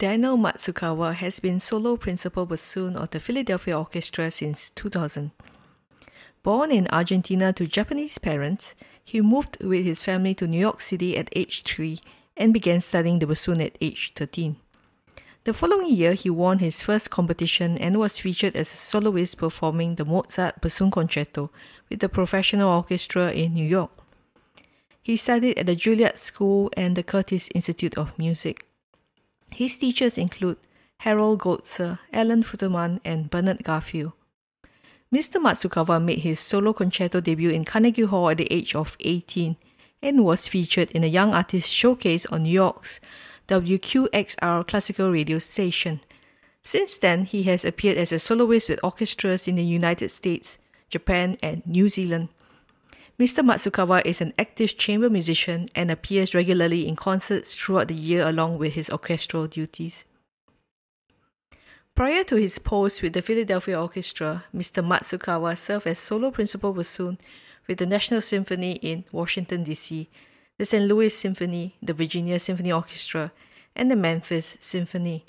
Daniel Matsukawa has been solo principal bassoon of the Philadelphia Orchestra since 2000. Born in Argentina to Japanese parents, he moved with his family to New York City at age 3 and began studying the bassoon at age 13. The following year, he won his first competition and was featured as a soloist performing the Mozart Bassoon Concerto with the professional orchestra in New York. He studied at the Juilliard School and the Curtis Institute of Music. His teachers include Harold Goltzer, Alan Futterman, and Bernard Garfield. Mr. Matsukawa made his solo concerto debut in Carnegie Hall at the age of 18 and was featured in a Young Artist Showcase on New York's WQXR classical radio station. Since then, he has appeared as a soloist with orchestras in the United States, Japan, and New Zealand. Mr. Matsukawa is an active chamber musician and appears regularly in concerts throughout the year along with his orchestral duties. Prior to his post with the Philadelphia Orchestra, Mr. Matsukawa served as solo principal bassoon with the National Symphony in Washington, D.C., the St. Louis Symphony, the Virginia Symphony Orchestra, and the Memphis Symphony.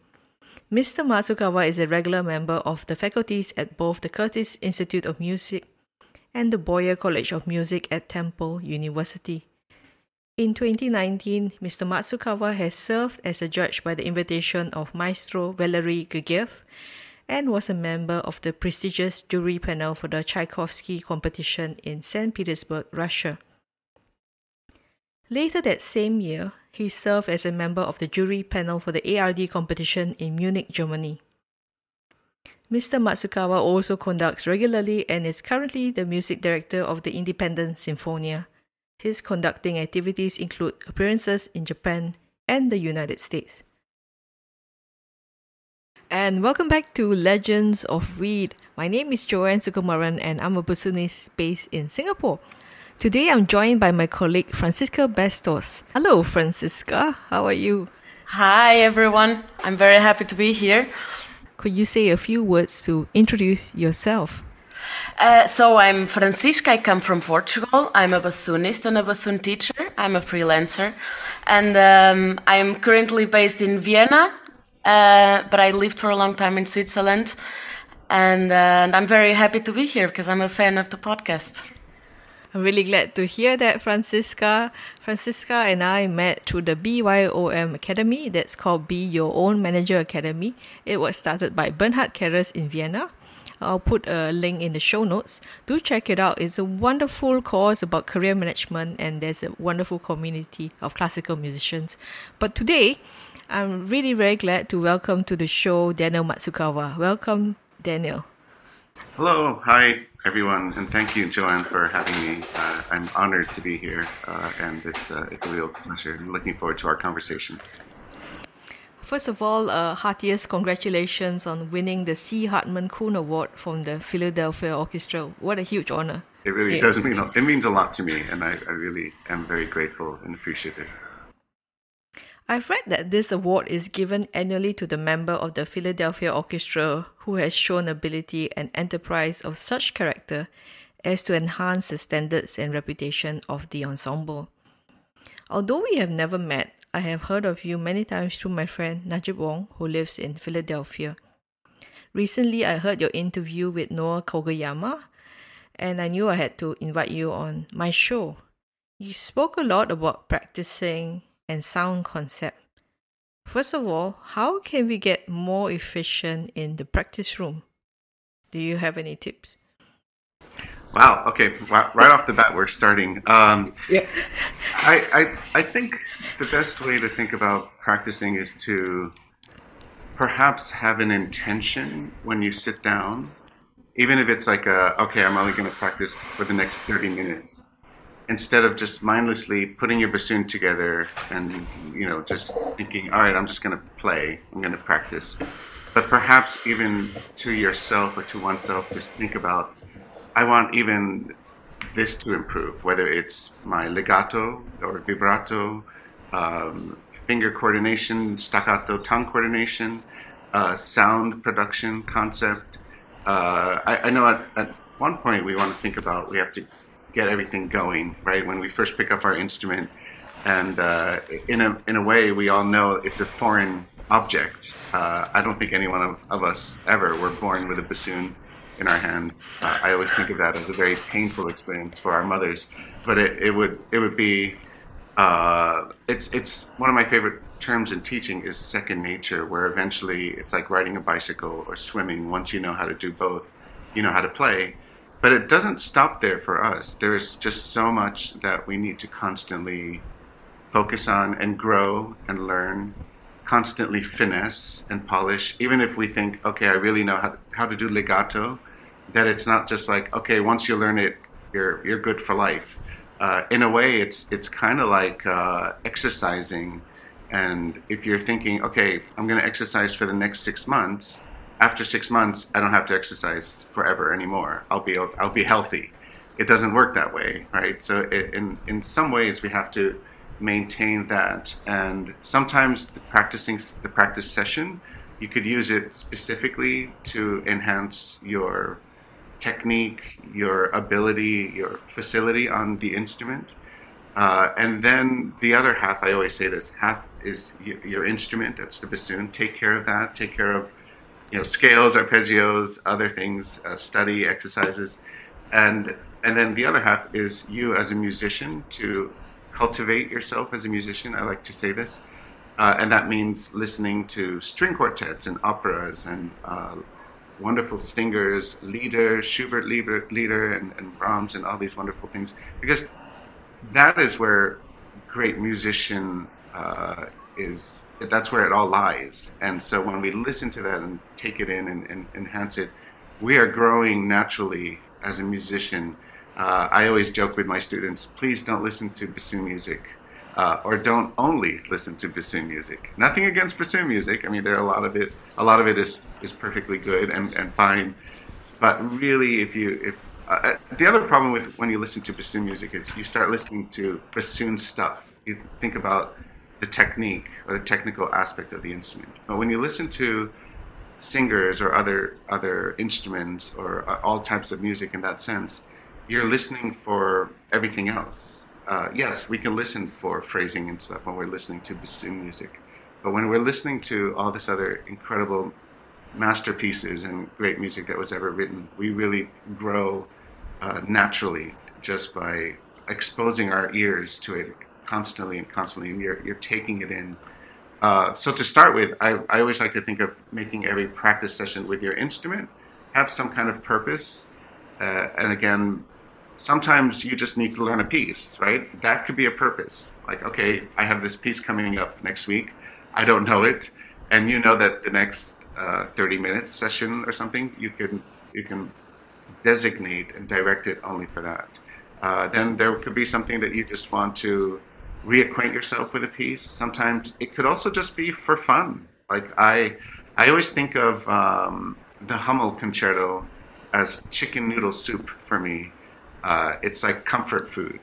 Mr. Matsukawa is a regular member of the faculties at both the Curtis Institute of Music and the Boyer College of Music at Temple University. In 2019, Mr. Matsukawa has served as a judge by the invitation of Maestro Valery Gergiev and was a member of the prestigious jury panel for the Tchaikovsky competition in St. Petersburg, Russia. Later that same year, he served as a member of the jury panel for the ARD competition in Munich, Germany. Mr. Matsukawa also conducts regularly and is currently the music director of the Independence Sinfonia. His conducting activities include appearances in Japan and the United States. And welcome back to Legends of Reed. My name is Joanne Sukumaran and I'm a bassoonist based in Singapore. Today I'm joined by my colleague Francisca Bastos. Hello, Francisca. How are you? Hi, everyone. I'm very happy to be here. Could you say a few words to introduce yourself? Uh, so I'm Francisca. I come from Portugal. I'm a bassoonist and a bassoon teacher. I'm a freelancer, and um, I'm currently based in Vienna. Uh, but I lived for a long time in Switzerland, and, uh, and I'm very happy to be here because I'm a fan of the podcast. I'm really glad to hear that, Francisca. Francisca and I met through the BYOM Academy, that's called Be Your Own Manager Academy. It was started by Bernhard Kerres in Vienna. I'll put a link in the show notes. Do check it out. It's a wonderful course about career management, and there's a wonderful community of classical musicians. But today, I'm really very glad to welcome to the show Daniel Matsukawa. Welcome, Daniel. Hello, hi everyone, and thank you, Joanne, for having me. Uh, I'm honored to be here, uh, and it's, uh, it's a real pleasure. I'm looking forward to our conversations. First of all, uh, heartiest congratulations on winning the C. Hartman Kuhn Award from the Philadelphia Orchestra. What a huge honor! It really yeah. does mean it means a lot to me, and I, I really am very grateful and appreciative. I've read that this award is given annually to the member of the Philadelphia Orchestra who has shown ability and enterprise of such character as to enhance the standards and reputation of the ensemble. Although we have never met, I have heard of you many times through my friend Najib Wong, who lives in Philadelphia. Recently, I heard your interview with Noah Kageyama, and I knew I had to invite you on my show. You spoke a lot about practicing and sound concept. First of all, how can we get more efficient in the practice room? Do you have any tips? Wow. Okay. Right off the bat, we're starting. Um, yeah. I, I I think the best way to think about practicing is to perhaps have an intention when you sit down, even if it's like a okay, I'm only going to practice for the next 30 minutes instead of just mindlessly putting your bassoon together and you know just thinking all right i'm just going to play i'm going to practice. But perhaps even to yourself or to oneself just think about i want even this to improve whether it's my legato or vibrato um, finger coordination staccato tongue coordination uh, sound production concept. Uh, I, I, know at, at one point we want to think about we have to get everything going, right? When we first pick up our instrument, and uh, in a in a way, we all know it's a foreign object. Uh, I don't think any one of, of, us ever were born with a bassoon in our hand. Uh, I always think of that as a very painful experience for our mothers, but it, it would it would be uh, it's it's one of my favorite terms in teaching is second nature, where eventually it's like riding a bicycle or swimming. Once you know how to do both, you know how to play. But it doesn't stop there for us. There's just so much that we need to constantly focus on and grow and learn, constantly finesse and polish. Even if we think, okay, I really know how, how to do legato, that it's not just like, okay, once you learn it, you're, you're good for life. Uh, in a way, it's, it's kind of like uh, exercising. And if you're thinking, okay, I'm going to exercise for the next six months, after six months, I don't have to exercise forever anymore. I'll be I'll be healthy. It doesn't work that way, right? So it, in in some ways, we have to maintain that. And sometimes the practicing the practice session, you could use it specifically to enhance your technique, your ability, your facility on the instrument. Uh, and then the other half, I always say this half is your, your instrument. That's the bassoon. Take care of that. Take care of you know scales, arpeggios, other things, uh, study exercises, and and then the other half is you as a musician to cultivate yourself as a musician. I like to say this, uh, and that means listening to string quartets and operas and uh, wonderful singers, Lieder, Schubert Lieder, Lieder and, and Brahms, and all these wonderful things, because that is where great musician uh, is that's where it all lies. And so when we listen to that and take it in and, and enhance it, we are growing naturally as a musician. Uh, I always joke with my students, please don't listen to bassoon music. Uh, or don't only listen to bassoon music. Nothing against bassoon music. I mean, there are a lot of it. A lot of it is, is perfectly good and, and fine. But really, if you if uh, the other problem with when you listen to bassoon music is you start listening to bassoon stuff. You think about the technique or the technical aspect of the instrument. But when you listen to singers or other other instruments or uh, all types of music in that sense, you're listening for everything else. Uh, yes, we can listen for phrasing and stuff when we're listening to bassoon music, but when we're listening to all this other incredible masterpieces and great music that was ever written, we really grow uh, naturally just by exposing our ears to it constantly and constantly, and you're, you're taking it in. Uh, so to start with, I, I always like to think of making every practice session with your instrument have some kind of purpose. Uh, and again, sometimes you just need to learn a piece, right? That could be a purpose. Like, okay, I have this piece coming up next week. I don't know it, and you know that the next uh, 30 minutes session or something, you can you can designate and direct it only for that. Uh, then there could be something that you just want to reacquaint yourself with a piece. Sometimes it could also just be for fun. Like I, I always think of um, the Hummel concerto as chicken noodle soup for me. Uh, it's like comfort food,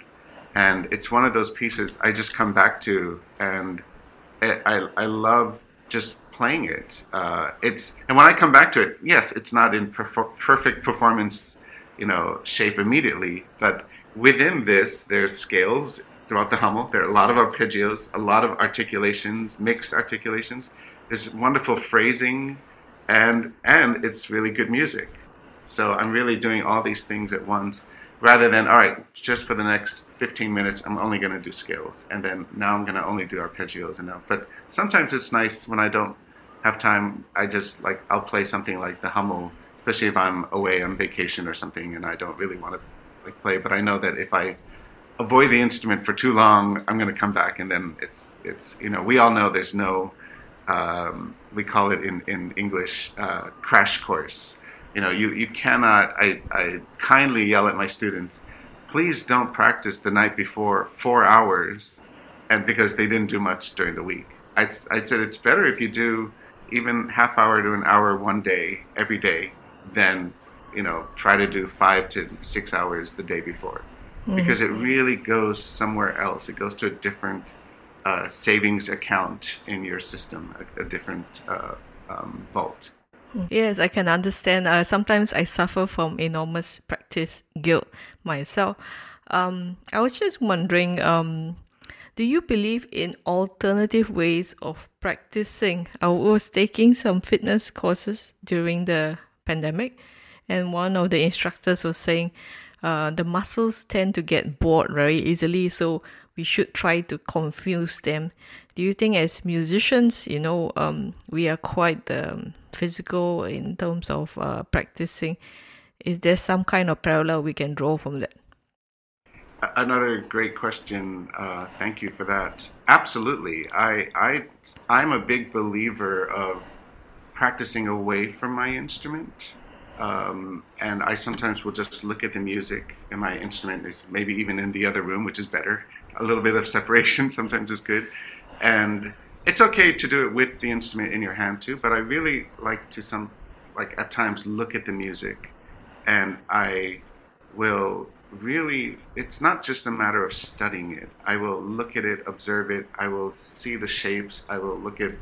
and it's one of those pieces I just come back to, and I, I, I love just playing it. Uh, it's and when I come back to it, yes, it's not in perfect performance, you know, shape immediately, but within this, there's scales throughout the Hummel. There are a lot of arpeggios, a lot of articulations, mixed articulations. There's wonderful phrasing, and and it's really good music. So I'm really doing all these things at once, rather than all right, just for the next 15 minutes, I'm only going to do scales, and then now I'm going to only do arpeggios, and now. But sometimes it's nice when I don't have time. I just like I'll play something like the Hummel, especially if I'm away on vacation or something, and I don't really want to like play. But I know that if I avoid the instrument for too long, I'm going to come back, and then it's it's you know we all know there's no um, we call it in in English uh, crash course. You know you you cannot. I I kindly yell at my students, please don't practice the night before four hours, and because they didn't do much during the week. I I said it's better if you do even half hour to an hour one day every day than you know try to do five to six hours the day before mm-hmm. because it really goes somewhere else. It goes to a different uh, savings account in your system, a, a different uh, um, vault. Yes, I can understand. Uh, sometimes I suffer from enormous practice guilt myself. Um, I was just wondering, um, Do you believe in alternative ways of practicing? I was taking some fitness courses during the pandemic, and one of the instructors was saying uh, the muscles tend to get bored very easily, so we should try to confuse them. Do you think, as musicians, you know, um, we are quite um, physical in terms of uh, practicing? Is there some kind of parallel we can draw from that? Another great question. Uh, thank you for that. Absolutely. I, I, I'm a big believer of practicing away from my instrument. Um, and I sometimes will just look at the music, and my instrument is maybe even in the other room, which is better. A little bit of separation sometimes is good. And it's okay to do it with the instrument in your hand too, but I really like to some, like at times, look at the music, and I will really, it's not just a matter of studying it. I will look at it, observe it. I will see the shapes. I will look at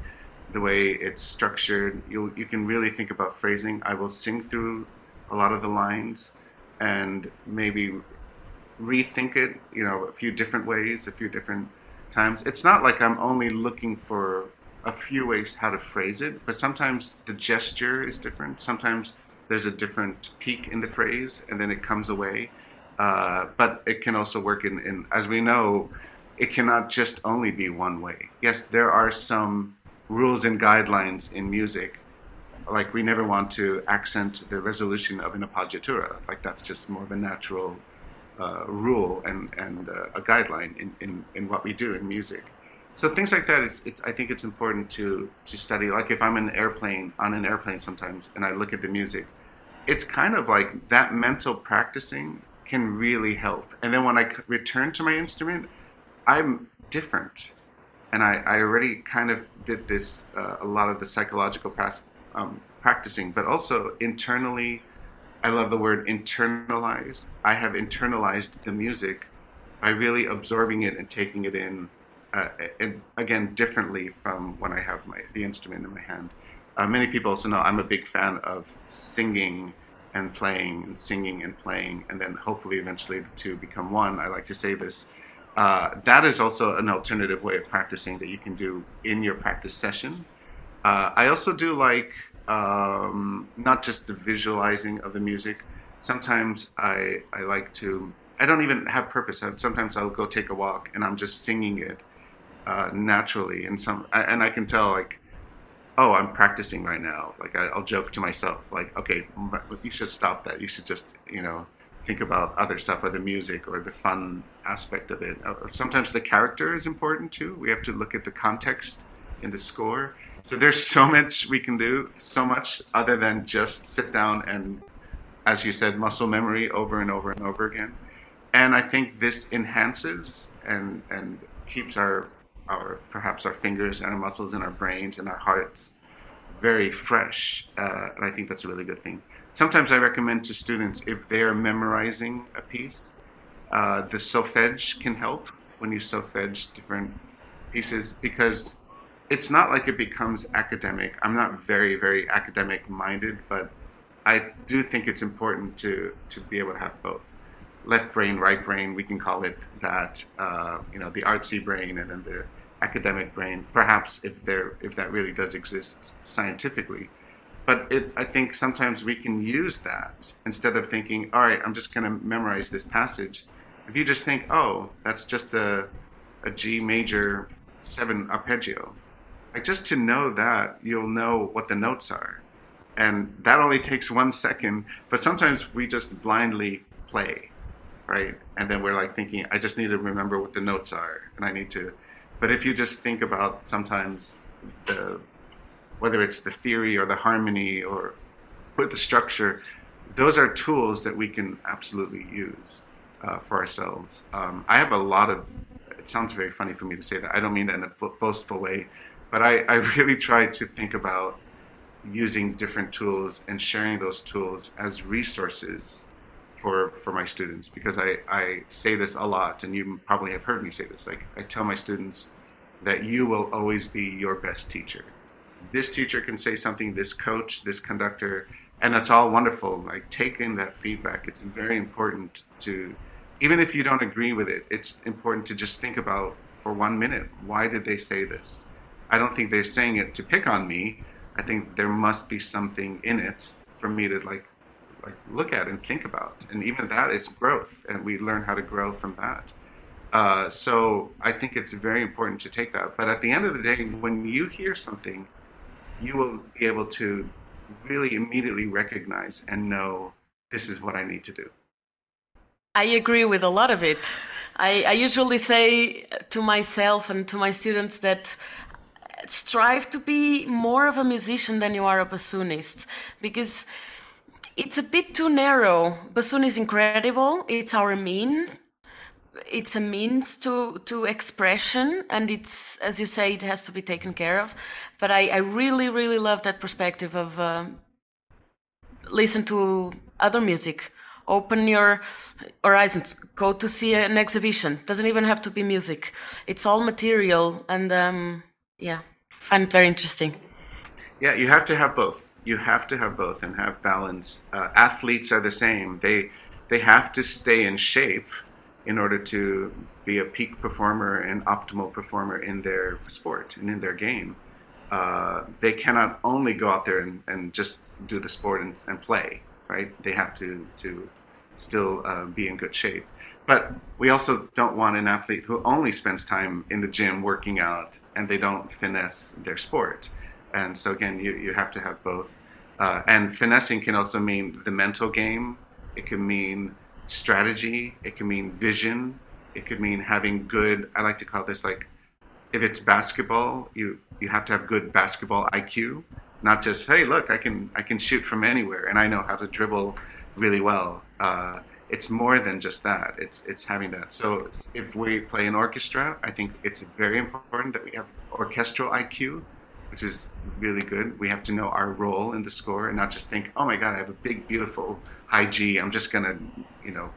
the way it's structured. You you can really think about phrasing. I will sing through a lot of the lines and maybe rethink it. You know, a few different ways, a few different times. It's not like I'm only looking for a few ways how to phrase it, but sometimes the gesture is different. Sometimes there's a different peak in the phrase, and then it comes away uh, but it can also work in, in, as we know, it cannot just only be one way. Yes, there are some rules and guidelines in music. Like we never want to accent the resolution of an appoggiatura. Like that's just more of a natural uh, rule and, and uh, a guideline in, in, in what we do in music. So things like that, it's, it's, I think it's important to, to study. Like if I'm in an airplane, on an airplane sometimes, and I look at the music, it's kind of like that mental practicing can really help. And then when I return to my instrument, I'm different. And I, I already kind of did this, uh, a lot of the psychological pras- um, practicing, but also internally, I love the word internalized. I have internalized the music by really absorbing it and taking it in, uh, and again, differently from when I have my, the instrument in my hand. Uh, many people also know I'm a big fan of singing and playing and singing and playing, and then hopefully eventually the two become one. I like to say this. Uh, that is also an alternative way of practicing that you can do in your practice session. Uh, I also do like um, not just the visualizing of the music. Sometimes I, I like to, I don't even have purpose. Sometimes I'll go take a walk and I'm just singing it uh, naturally. And some, and I can tell like oh, I'm practicing right now. Like I, will joke to myself, like, okay, you should stop that. You should just, you know, think about other stuff or the music or the fun aspect of it. Sometimes the character is important too. We have to look at the context in the score. So there's so much we can do, so much other than just sit down and, as you said, muscle memory over and over and over again. And I think this enhances and and keeps our our perhaps our fingers and our muscles and our brains and our hearts very fresh, uh, and I think that's a really good thing. Sometimes I recommend to students if they are memorizing a piece, uh, the solfege can help when you solfege different pieces because it's not like it becomes academic. I'm not very very academic minded, but I do think it's important to to be able to have both left brain, right brain. We can call it that. Uh, you know, the artsy brain and then the academic brain, perhaps if there if that really does exist scientifically. But it, I think sometimes we can use that instead of thinking, all right, I'm just going to memorize this passage. If you just think, oh, that's just a, a G major seven arpeggio, like just to know that, you'll know what the notes are. And that only takes one second, but sometimes we just blindly play, right? And then we're like thinking, I just need to remember what the notes are, and I need to but if you just think about sometimes the whether it's the theory or the harmony or put the structure, those are tools that we can absolutely use uh, for ourselves. Um, I have a lot of. It sounds very funny for me to say that. I don't mean that in a boastful way, but I, I really try to think about using different tools and sharing those tools as resources for for my students because I I say this a lot, and you probably have heard me say this. Like I tell my students that you will always be your best teacher. This teacher can say something, this coach, this conductor, and that's all wonderful. Like take in that feedback. It's very important to, even if you don't agree with it, it's important to just think about for one minute. Why did they say this? I don't think they're saying it to pick on me. I think there must be something in it for me to like like look at and think about. And even that is growth, and we learn how to grow from that. Uh, so I think it's very important to take that. But at the end of the day, when you hear something, you will be able to really immediately recognize and know this is what I need to do. I agree with a lot of it. I, I usually say to myself and to my students that strive to be more of a musician than you are a bassoonist because it's a bit too narrow. Bassoon is incredible. It's our means. It's a means to, to expression, and it's, as you say, it has to be taken care of. But I, I really, really love that perspective of uh, listen to other music, open your horizons, go to see an exhibition. Doesn't even have to be music. It's all material, and um, yeah, find it very interesting. Yeah, you have to have both you have to have both and have balance. Uh, athletes are the same. They they have to stay in shape in order to be a peak performer and optimal performer in their sport and in their game. Uh, they cannot only go out there and, and just do the sport and, and play, right? They have to to still uh, be in good shape. But we also don't want an athlete who only spends time in the gym working out and they don't finesse their sport. And so again, you, you have to have both. Uh, and finessing can also mean the mental game. It can mean strategy. It can mean vision. It could mean having good. I like to call this like, if it's basketball, you you have to have good basketball IQ, not just hey look I can I can shoot from anywhere and I know how to dribble really well. Uh, it's more than just that. It's it's having that. So if we play an orchestra, I think it's very important that we have orchestral IQ which is really good. We have to know our role in the score and not just think, oh my God, I have a big, beautiful high G. I'm just going to, you know,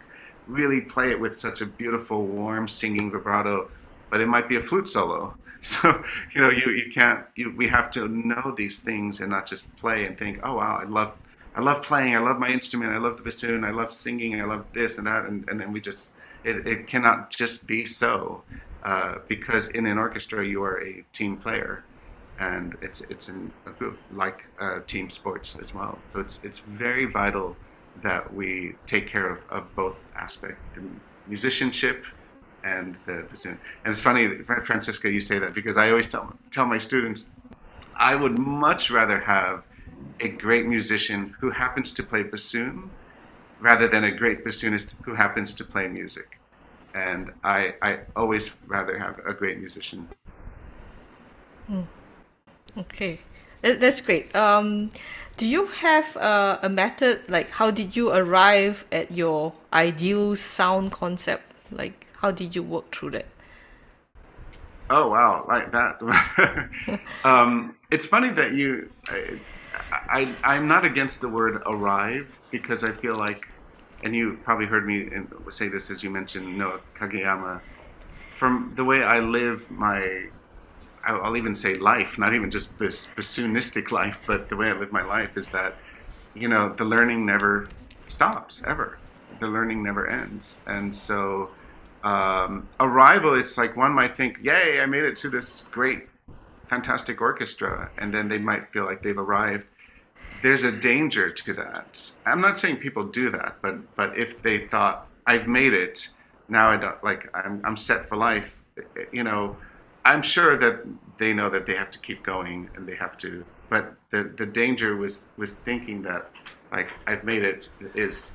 really play it with such a beautiful, warm singing vibrato, but it might be a flute solo. So, you know, you, you can't, you, we have to know these things and not just play and think, oh wow, I love, I love playing, I love my instrument, I love the bassoon, I love singing, I love this and that. And, and then we just, it, it cannot just be so. Uh, because in an orchestra, you are a team player and it's it's in a group like uh, team sports as well. So it's it's very vital that we take care of, of both aspects, the musicianship and the, the and it's funny, Francisca, you say that because I always tell tell my students, I would much rather have a great musician who happens to play bassoon rather than a great bassoonist who happens to play music. And I, I always rather have a great musician. Mm. Okay, that's great. Um, do you have uh, a method like how did you arrive at your ideal sound concept? Like how did you work through that? Oh wow, like that. um, it's funny that you. I, I I'm not against the word arrive because I feel like, and you probably heard me say this as you mentioned Noah Kageyama. From the way I live my I'll even say life, not even just this bassoonistic life, but the way I live my life is that, you know, the learning never stops ever. The learning never ends, and so um, arrival. It's like one might think, "Yay, I made it to this great, fantastic orchestra," and then they might feel like they've arrived. There's a danger to that. I'm not saying people do that, but but if they thought, "I've made it," now I don't like I'm I'm set for life. You know I'm sure that they know that they have to keep going and they have to. But the the danger was was thinking that like I've made it is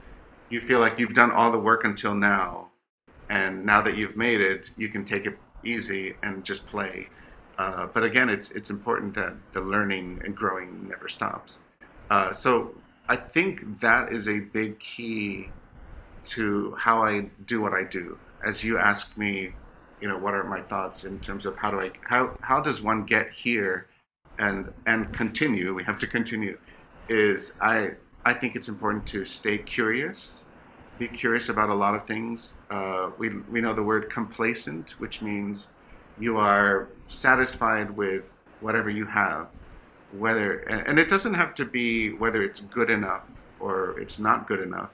you feel like you've done all the work until now, and now that you've made it, you can take it easy and just play. Uh, but again, it's it's important that the learning and growing never stops. Uh, so I think that is a big key to how I do what I do. As you asked me you know, what are my thoughts in terms of how do I how how does one get here and and continue? We have to continue. Is I I think it's important to stay curious, be curious about a lot of things. Uh, we we know the word complacent, which means you are satisfied with whatever you have, whether and, and it doesn't have to be whether it's good enough or it's not good enough.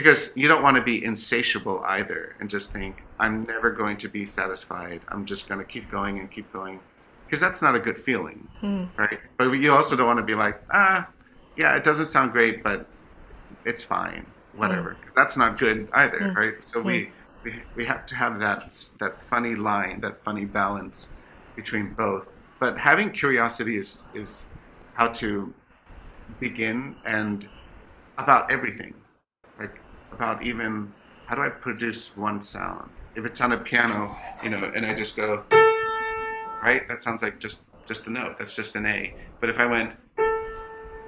Because you don't want to be insatiable either and just think i'm never going to be satisfied. I'm just going to keep going and keep going. Because that's not a good feeling Hmm. right? But you also don't want to be like ah yeah it doesn't sound great but it's fine whatever. 'Cause that's not good either right? So we, we we have to have that that funny line that funny balance between both. But having curiosity is is how to begin and about everything about even how do i produce one sound? If it's on a piano you know and i just go right? That sounds like just just a note. That's just an a. But if i went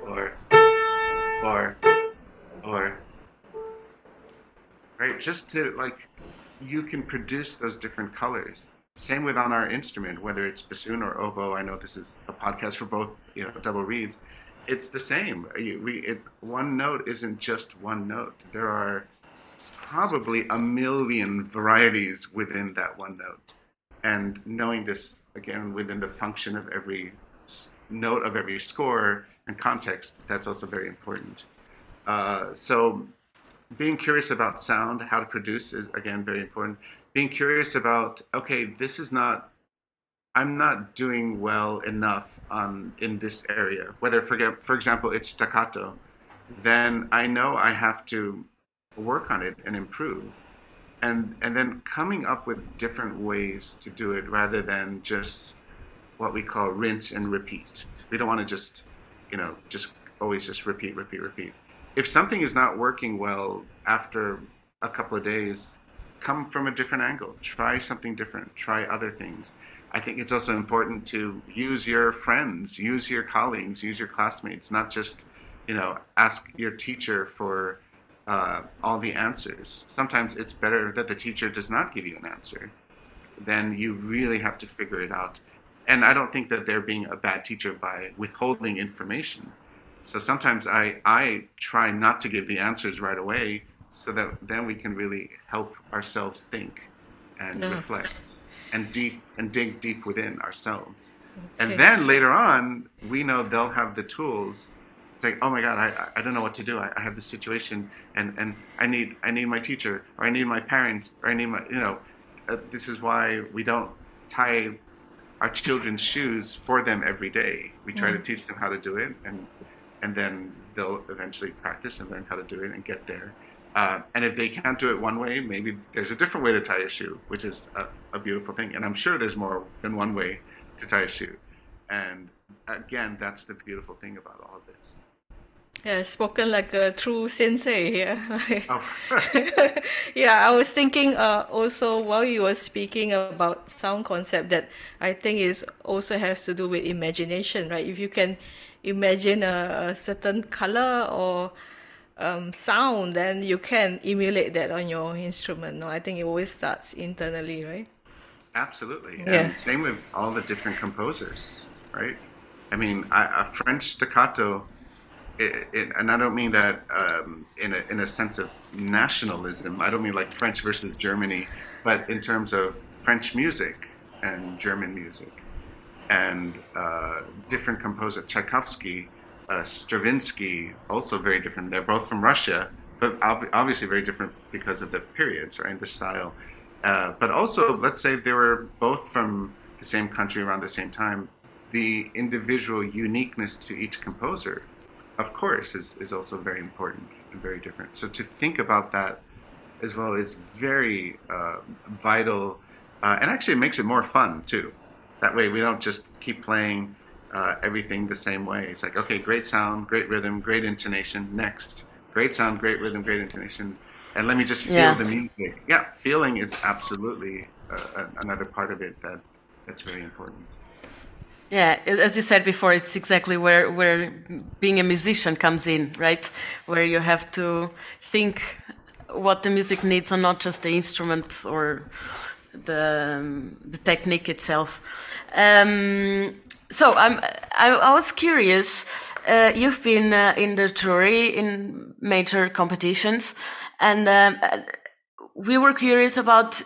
or or or right? Just to like you can produce those different colors. Same with on our instrument whether it's bassoon or oboe. I know this is a podcast for both you know double reeds it's the same. We it, one note isn't just one note. There are probably a million varieties within that one note. And knowing this again within the function of every note of every score and context that's also very important. Uh, so being curious about sound how to produce is again very important. Being curious about okay this is not i'm not doing well enough on in this area. Whether for, for example it's staccato then i know i have to work on it and improve. And and then coming up with different ways to do it rather than just what we call rinse and repeat. We don't want to just you know just always just repeat repeat repeat. If something is not working well after a couple of days come from a different angle. Try something different. Try other things i think it's also important to use your friends use your colleagues use your classmates not just you know ask your teacher for uh, all the answers. Sometimes it's better that the teacher does not give you an answer. Then you really have to figure it out. And i don't think that they're being a bad teacher by withholding information. So sometimes I, I try not to give the answers right away so that then we can really help ourselves think and Yeah. reflect and deep and dig deep within ourselves. Okay. And then later on, we know they'll have the tools. It's like, oh my God, I, I don't know what to do. I, I have this situation and, and I need I need my teacher or I need my parents or I need my you know uh, this is why we don't tie our children's shoes for them every day. We try to teach them how to do it, and and then they'll eventually practice and learn how to do it and get there. Uh, and if they can't do it one way, maybe there's a different way to tie a shoe, which is a, a beautiful thing. And I'm sure there's more than one way to tie a shoe. And again, that's the beautiful thing about all of this. Yeah, spoken like a true sensei here. Oh. yeah, I was thinking uh, also while you were speaking about sound concept that I think is also has to do with imagination, right? If you can imagine a, a certain color or um, sound, then you can emulate that on your instrument. No, I think it always starts internally, right? Absolutely. Yeah. And same with all the different composers, right? I mean, I, a French staccato, it, it, and I don't mean that um, in, a, in a sense of nationalism. I don't mean like French versus Germany, but in terms of French music and German music and uh, different composer, Tchaikovsky, uh, Stravinsky, also very different. They're both from Russia, but ob- obviously very different because of the periods, right? The style. Uh, but also, let's say they were both from the same country around the same time. The individual uniqueness to each composer, of course, is, is also very important and very different. So to think about that as well is very uh, vital, uh, and actually it makes it more fun too. That way, we don't just keep playing uh, everything the same way. It's like, okay, great sound, great rhythm, great intonation. Next, great sound, great rhythm, great intonation, and let me just feel Yeah. the music. Yeah, feeling is absolutely uh, another part of it that that's very important. Yeah, as you said before, it's exactly where where being a musician comes in, right? Where you have to think what the music needs, and not just the instrument or the um, the technique itself. Um, so I'm I, was curious. Uh, you've been uh, in the jury in major competitions, and um, uh, we were curious about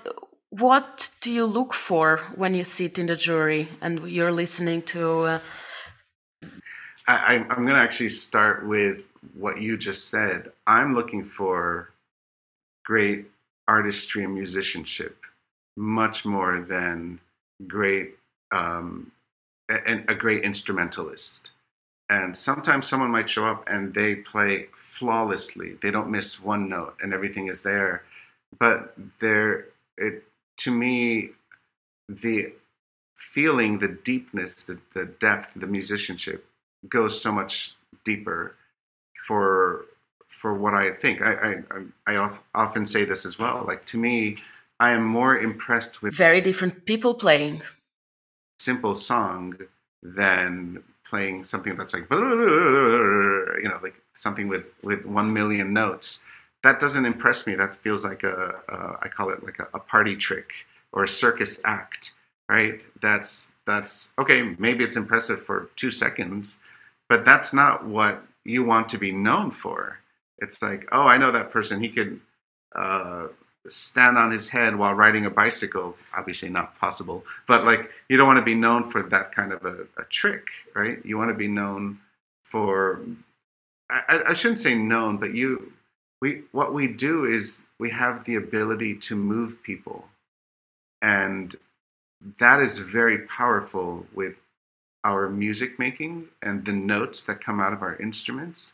what do you look for when you sit in the jury and you're listening to. Uh, I, I'm going to actually start with what you just said. I'm looking for great artistry and musicianship, much more than great um, a, a great instrumentalist. And sometimes someone might show up and they play flawlessly. They don't miss one note and everything is there. But there, it to me, the feeling, the deepness, the, the depth, the musicianship goes so much deeper for for what I think. I, I, I often say this as well. Like to me, I am more impressed with very different people playing simple song than playing something that's like you know like something with with one million notes. That doesn't impress me. That feels like a, a I call it like a, a party trick or a circus act, right? That's that's okay. Maybe it's impressive for two seconds, but that's not what you want to be known for it's like, oh, I know that person. He could uh, stand on his head while riding a bicycle. Obviously, not possible. But like, you don't want to be known for that kind of a, a trick, right? You want to be known for. I, I shouldn't say known, but you. We what we do is we have the ability to move people, and that is very powerful with our music making and the notes that come out of our instruments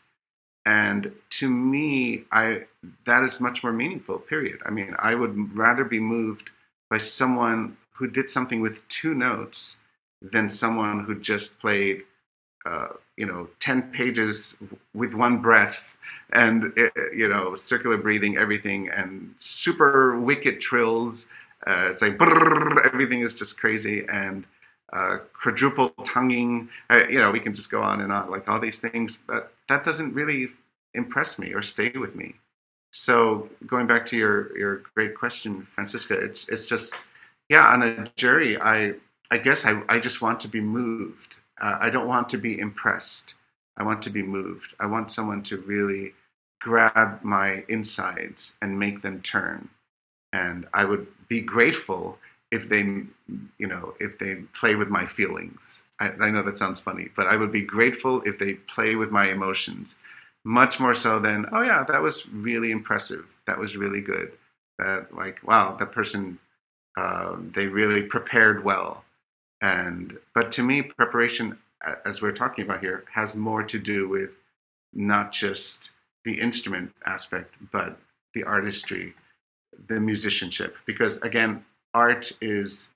and to me i that is much more meaningful period i mean i would rather be moved by someone who did something with two notes than someone who just played uh, you know 10 pages with one breath and uh, you know circular breathing everything and super wicked trills uh, it's like brrr, everything is just crazy and uh, quadruple tonguing. Uh, you know, we can just go on and on, like all these things. But that doesn't really impress me or stay with me. So going back to your your great question, Francisca, it's it's just yeah. On a jury, I I guess I I just want to be moved. Uh, I don't want to be impressed. I want to be moved. I want someone to really grab my insides and make them turn. And I would be grateful if they, you know, if they play with my feelings. I, I, know that sounds funny, but I would be grateful if they play with my emotions, much more so than, oh yeah, that was really impressive. That was really good. That like, wow, that person, uh, they really prepared well. And but to me, preparation, as we're talking about here, has more to do with not just the instrument aspect, but the artistry, the musicianship. Because again, art is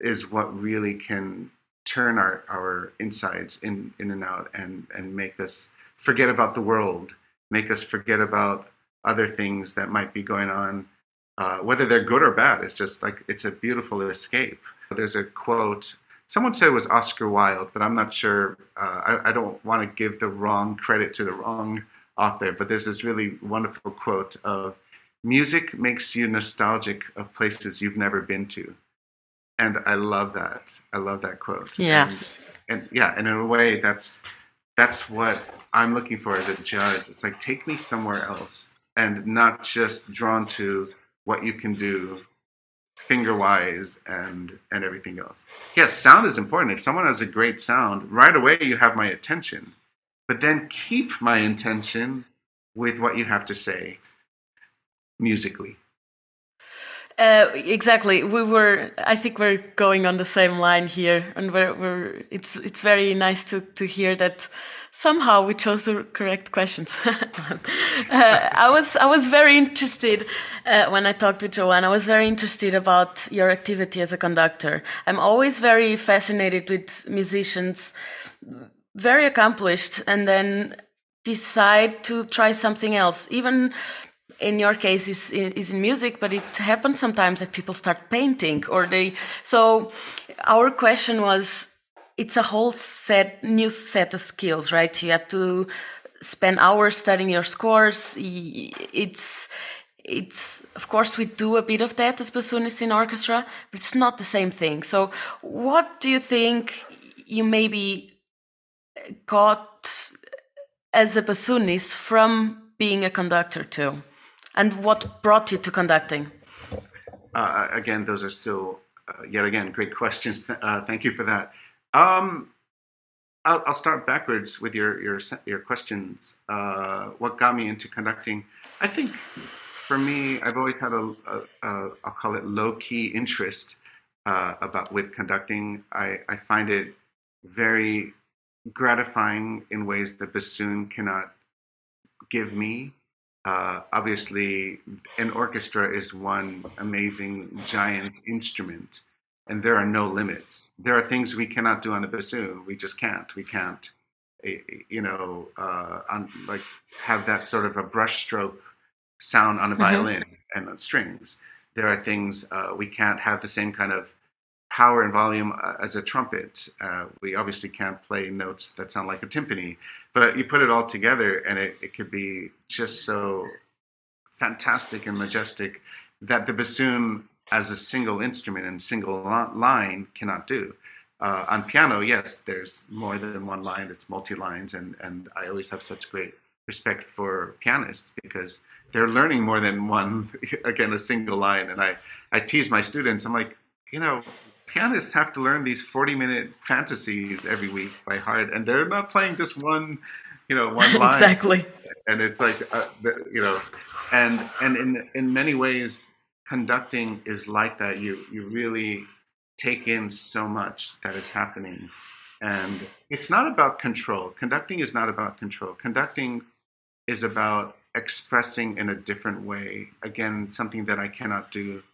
is what really can turn our, our insides in, in and out and, and make us forget about the world, make us forget about other things that might be going on, uh, whether they're good or bad. It's just like it's a beautiful escape. There's a quote. Someone said it was Oscar Wilde, but I'm not sure. Uh, I, I don't want to give the wrong credit to the wrong author, but there's this really wonderful quote of music makes you nostalgic of places you've never been to and i love that. I love that quote. Yeah. And, and, yeah and in a way that's that's what i'm looking for as a judge. It's like take me somewhere else and not just drawn to what you can do finger wise and and everything else. Yes sound is important. If someone has a great sound right away you have my attention. But then keep my intention with what you have to say musically? Uh, exactly. We were. I think we're going on the same line here, and we're. we're it's it's very nice to to hear that somehow we chose the correct questions. uh, I was I was very interested uh, when I talked to Joanne. I was very interested about your activity as a conductor. I'm always very fascinated with musicians, very accomplished, and then decide to try something else. Even in your case is is in music but it happens sometimes that people start painting or they so our question was it's a whole set new set of skills right? You have to spend hours studying your scores. It's it's of course we do a bit of that as bassoonists in orchestra but it's not the same thing. So what do you think you maybe got as a bassoonist from being a conductor too and what brought you to conducting? Uh, again, those are still, uh, yet again, great questions. Uh, thank you for that. Um, I'll, I'll, start backwards with your your your questions. Uh, what got me into conducting? I think for me, I've always had a I'll call it low key interest uh, about with conducting. I, I find it very gratifying in ways that bassoon cannot give me. Uh, obviously, an orchestra is one amazing giant instrument, and there are no limits. There are things we cannot do on the bassoon. We just can't. We can't, eh, eh, you know, uh, on, like have that sort of a brushstroke sound on a mm-hmm. violin and on strings. There are things uh, we can't have the same kind of power and volume uh, as a trumpet. Uh, we obviously can't play notes that sound like a timpani, but you put it all together and it, it could be just so fantastic and majestic that the bassoon as a single instrument and single line cannot do. Uh, on piano, yes, there's more than one line, it's multi lines, and, and I always have such great respect for pianists because they're learning more than one again a single line and i i tease my students i'm like you know pianists have to learn these 40 minute fantasies every week by heart and they're not playing just one you know one line. Exactly. And it's like uh, you know and and in in many ways conducting is like that. You you really take in so much that is happening. And it's not about control. Conducting is not about control. Conducting is about expressing in a different way. Again, something that I cannot do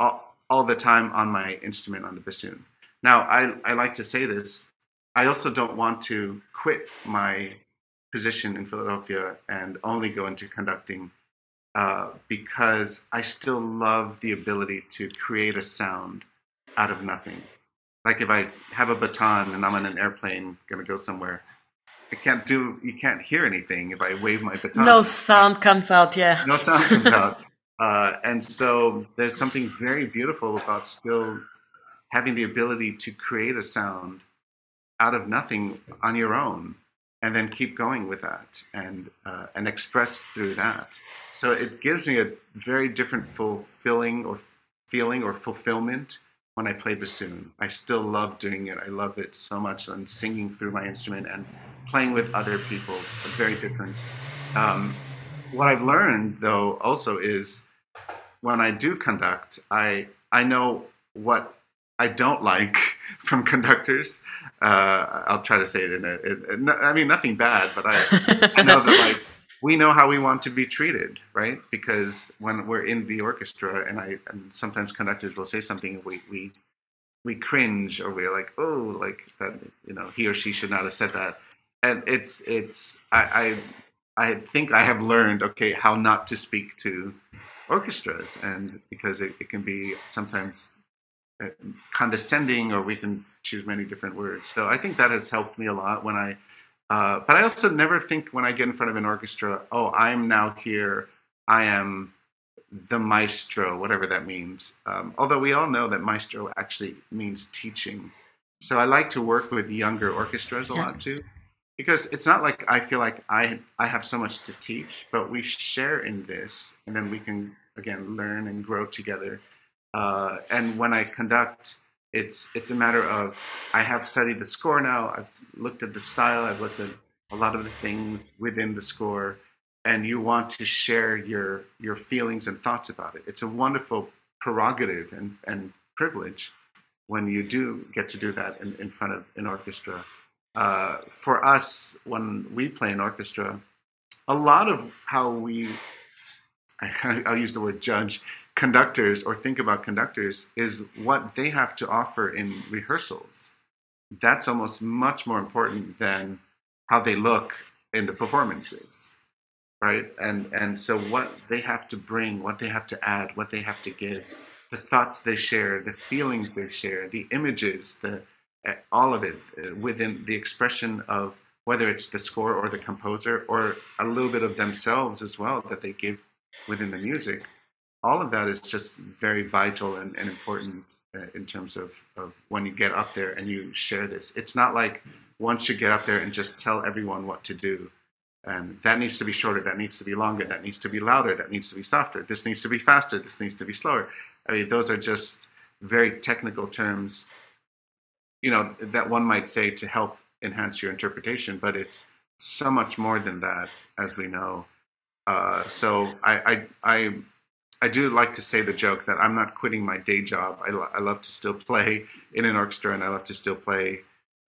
all, all the time on my instrument on the bassoon. Now, I, I like to say this. I also don't want to quit my position in Philadelphia and only go into conducting uh, because I still love the ability to create a sound out of nothing. Like if I have a baton and I'm on an airplane going to go somewhere, I can't do. You can't hear anything if I wave my baton. No sound comes out. Yeah. No sound comes out. Uh, and so there's something very beautiful about still having the ability to create a sound out of nothing on your own, and then keep going with that and uh, and express through that. So it gives me a very different fulfilling or feeling or fulfillment when I play bassoon. I still love doing it. I love it so much and singing through my instrument and playing with other people very different. Um, what I've learned though also is when I do conduct, I I know what I don't like from conductors. Uh, I'll try to say it in a. In, I mean, nothing bad, but I, I know that like we know how we want to be treated, right? Because when we're in the orchestra, and I and sometimes conductors will say something, we we we cringe or we're like, oh, like that, you know, he or she should not have said that. And it's it's I I, I think I have learned okay how not to speak to orchestras, and because it, it can be sometimes uh, condescending, or we can choose many different words. So I think that has helped me a lot when I uh, but I also never think when I get in front of an orchestra, oh, I'm now here. I am the maestro, whatever that means. Um, although we all know that maestro actually means teaching. So I like to work with younger orchestras a yeah. lot too, because it's not like I feel like I I have so much to teach, but we share in this, and then we can again learn and grow together. Uh, and when I conduct, it's it's a matter of I have studied the score now. I've looked at the style. I've looked at a lot of the things within the score, and you want to share your your feelings and thoughts about it. It's a wonderful prerogative and and privilege when you do get to do that in, in front of an orchestra. Uh, for us, when we play an orchestra, a lot of how we I, I'll use the word judge conductors or think about conductors is what they have to offer in rehearsals. That's almost much more important than how they look in the performances, right? And and so what they have to bring, what they have to add, what they have to give, the thoughts they share, the feelings they share, the images, the all of it uh, within the expression of whether it's the score or the composer or a little bit of themselves as well that they give within the music all of that is just very vital and, and important uh, in terms of, of when you get up there and you share this. It's not like once you get up there and just tell everyone what to do. And that needs to be shorter, that needs to be longer, that needs to be louder, that needs to be softer, this needs to be faster, this needs to be slower. I mean, those are just very technical terms, you know, that one might say to help enhance your interpretation, but it's so much more than that, as we know. Uh, so I, I, I, I, do like to say the joke that I'm not quitting my day job. I, lo- I love to still play in an orchestra and I love to still play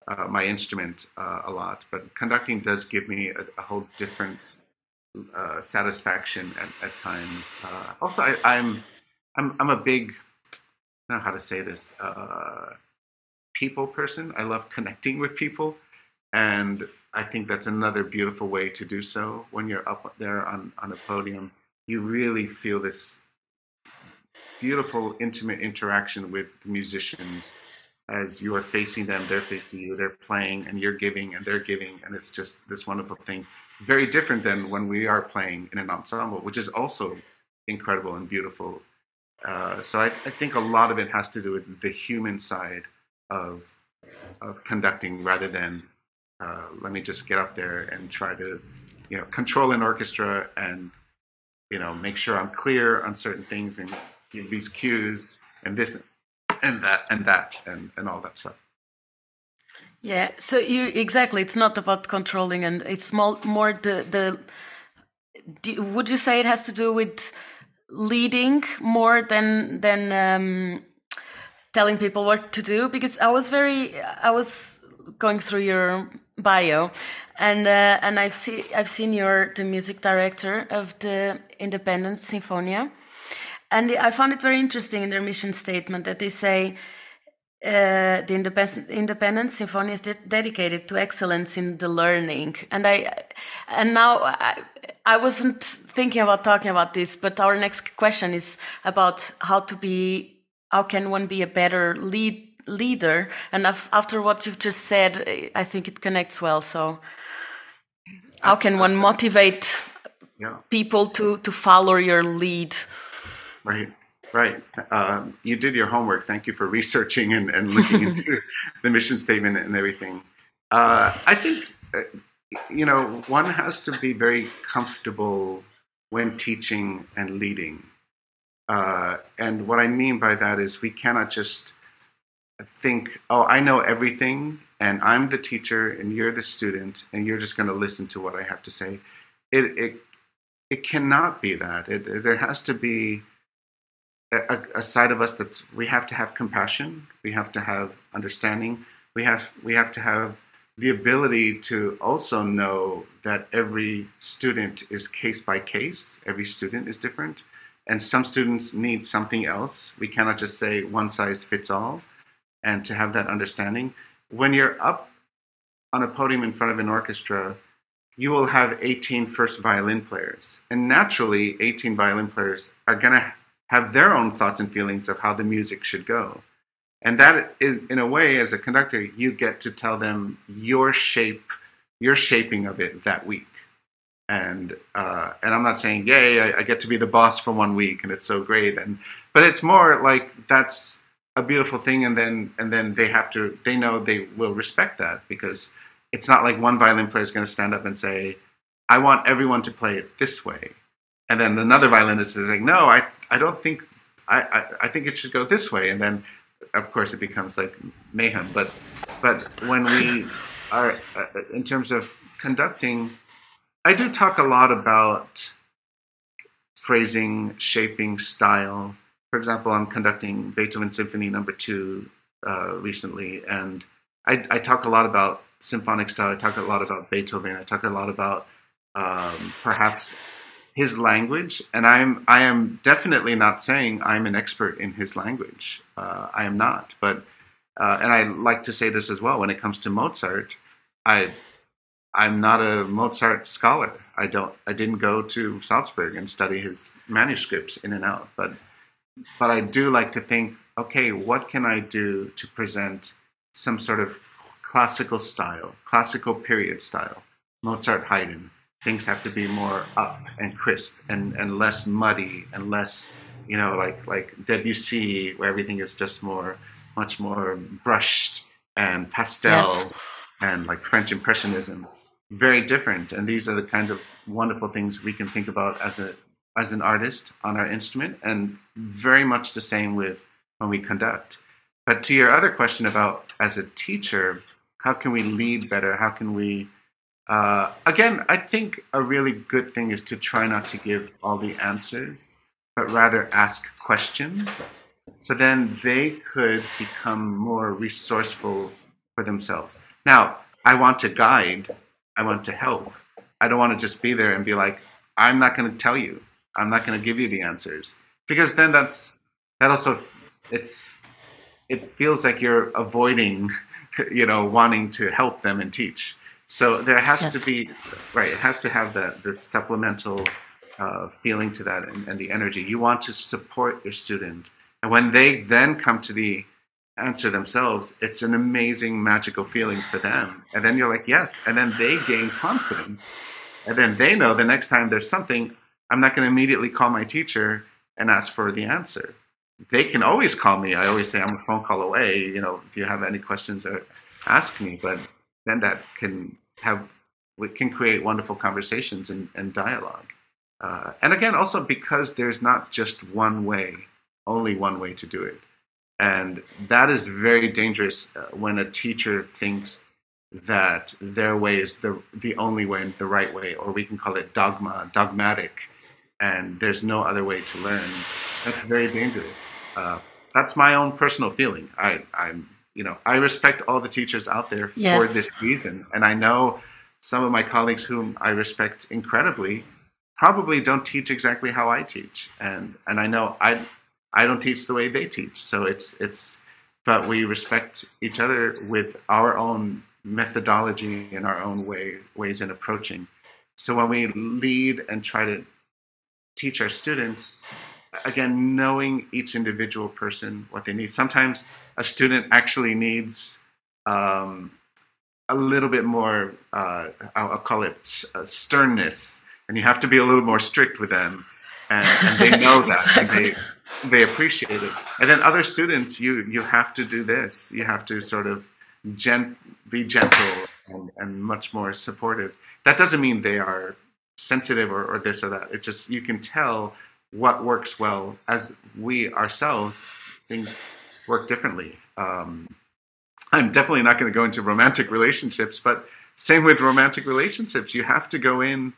uh, my instrument uh, a lot. But conducting does give me a, a whole different uh, satisfaction at, at times. Uh, also, I, I'm, I'm, I'm a big, I don't know how to say this, uh, people person. I love connecting with people. And I think that's another beautiful way to do so. When you're up there on, on a podium, you really feel this beautiful, intimate interaction with the musicians as you are facing them, they're facing you, they're playing, and you're giving, and they're giving, and it's just this wonderful thing. Very different than when we are playing in an ensemble, which is also incredible and beautiful. Uh, so I, I think a lot of it has to do with the human side of of conducting rather than uh, let me just get up there and try to, you know, control an orchestra and, you know, make sure I'm clear on certain things and give these cues and this and that and that and, and all that stuff. Yeah, so you exactly. It's not about controlling, and it's more more the the. Do, would you say it has to do with leading more than than um, telling people what to do? Because I was very, I was going through your bio, and uh, and I've seen I've seen you're the music director of the Independence Sinfonia, and I found it very interesting in their mission statement that they say. Uh, the independent, independent symphony is de dedicated to excellence in the learning, and I, and now I, I wasn't thinking about talking about this, but our next question is about how to be, how can one be a better lead leader. And after what you've just said, I think it connects well. So, how can one motivate yeah. people to to follow your lead? Right. Right. Um, you did your homework. Thank you for researching and, and looking into the mission statement and everything. Uh, I think, uh, you know, one has to be very comfortable when teaching and leading. Uh, and what I mean by that is we cannot just think, oh, I know everything, and I'm the teacher, and you're the student, and you're just going to listen to what I have to say. It it it cannot be that. It, it, there has to be a, a, side of us that we have to have compassion. We have to have understanding. We have we have to have the ability to also know that every student is case by case. Every student is different, and some students need something else. We cannot just say one size fits all and to have that understanding. When you're up on a podium in front of an orchestra, you will have 18 first violin players. And naturally, 18 violin players are going to have their own thoughts and feelings of how the music should go. And that is, in a way, as a conductor, you get to tell them your shape, your shaping of it that week. And uh, and I'm not saying, yay, I, I get to be the boss for one week and it's so great. And but it's more like that's a beautiful thing and then and then they have to they know they will respect that because it's not like one violin player is going to stand up and say i want everyone to play it this way. And then another violinist is like no i i don't think i i, I think it should go this way. And then of course it becomes like mayhem. But but when we are uh, in terms of conducting i do talk a lot about phrasing shaping style for example, I'm conducting Beethoven Symphony Number Two uh, recently, and I, I, talk a lot about symphonic style. I talk a lot about Beethoven. I talk a lot about um, perhaps his language, and I'm I am definitely not saying I'm an expert in his language. Uh, I am not, but uh, and I like to say this as well. When it comes to Mozart, I I'm not a Mozart scholar. I don't. I didn't go to Salzburg and study his manuscripts in and out, but but I do like to think, okay, what can I do to present some sort of classical style, classical period style, Mozart, Haydn. Things have to be more up and crisp and, and less muddy and less, you know, like like Debussy, where everything is just more, much more brushed and pastel, yes. and like French Impressionism. Very different, and these are the kinds of wonderful things we can think about as a as an artist on our instrument, and very much the same with when we conduct. But to your other question about as a teacher, how can we lead better? How can we Uh, again, I think a really good thing is to try not to give all the answers, but rather ask questions. So then they could become more resourceful for themselves. Now, I want to guide, I want to help. I don't want to just be there and be like, I'm not going to tell you. I'm not going to give you the answers because then that's that also it's it feels like you're avoiding, you know, wanting to help them and teach. So there has yes. to be right. It has to have that the supplemental uh, feeling to that and, and the energy. You want to support your student, and when they then come to the answer themselves, it's an amazing magical feeling for them. And then you're like, yes. And then they gain confidence. And then they know the next time there's something, I'm not going to immediately call my teacher and ask for the answer. They can always call me. I always say I'm a phone call away. You know, if you have any questions, or ask me. But then that can have, can create wonderful conversations and, and dialogue. Uh, and again, also because there's not just one way, only one way to do it. And that is very dangerous uh, when a teacher thinks that their way is the, the only way, and the right way, or we can call it dogma, dogmatic, and there's no other way to learn. That's very dangerous. Uh, that's my own personal feeling. I, I'm, you know, I respect all the teachers out there yes. for this reason, and I know some of my colleagues whom I respect incredibly probably don't teach exactly how I teach, and and I know I I don't teach the way they teach. So it's it's but we respect each other with our own methodology and our own way ways in approaching. So when we lead and try to teach our students, again, knowing each individual person what they need. Sometimes a student actually needs um, a little bit more. Uh, I'll, I'll, call it uh, sternness, and you have to be a little more strict with them, and, and they know that, exactly. and they they appreciate it. And then other students, you you have to do this. You have to sort of gent, be gentle and, and much more supportive. That doesn't mean they are sensitive or, or this or that. It just you can tell what works well as we ourselves things work differently. Um, I'm definitely not going to go into romantic relationships, but same with romantic relationships. You have to go in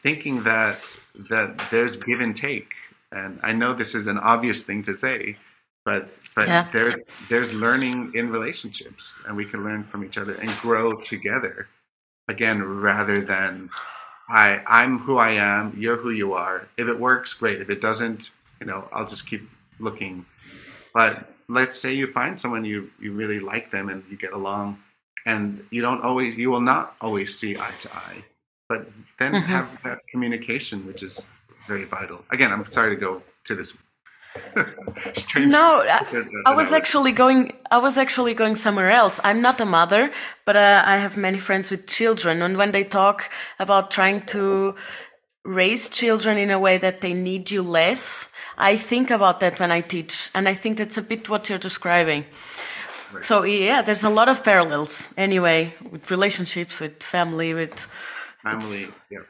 thinking that that there's give and take and I know this is an obvious thing to say, but but yeah. there's there's learning in relationships, and we can learn from each other and grow together. Again, rather than I I'm who I am, you're who you are. If it works, great. If it doesn't, you know, I'll just keep looking. But let's say you find someone you you really like them and you get along, and you don't always you will not always see eye to eye, but then mm-hmm. have that communication, which is very vital. Again, I'm sorry to go to this. no, I, I was actually going. I was actually going somewhere else. I'm not a mother, but uh, I have many friends with children, and when they talk about trying to raise children in a way that they need you less, I think about that when I teach, and I think that's a bit what you're describing. Right. So yeah, there's a lot of parallels anyway with relationships, with family, with family. Yeah,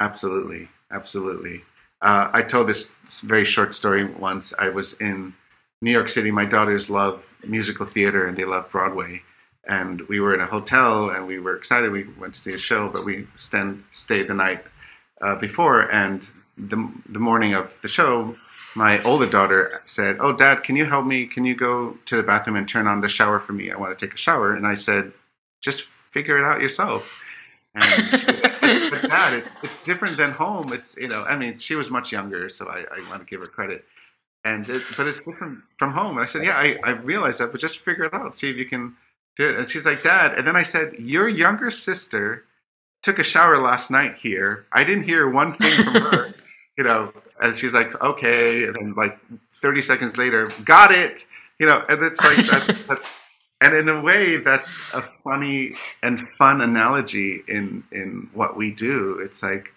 absolutely. Absolutely. Uh, I told this very short story once. I was in New York City. My daughters love musical theater and they love Broadway. And we were in a hotel and we were excited. We went to see a show, but we stand, stayed the night uh, before. And the, the morning of the show, my older daughter said, Oh, dad, can you help me? Can you go to the bathroom and turn on the shower for me? I want to take a shower. And I said, Just figure it out yourself. And but, that it's it's different than home. It's you know, I mean, she was much younger, so I, I want to give her credit. And it, but it's different from home. And I said, yeah, I, I realize that, but just figure it out. See if you can do it. And she's like, Dad. And then I said, your younger sister took a shower last night here. I didn't hear one thing from her. you know, and she's like, okay. And then like 30 seconds later, got it. You know, and it's like that, that and in a way that's a funny and fun analogy in in what we do. It's like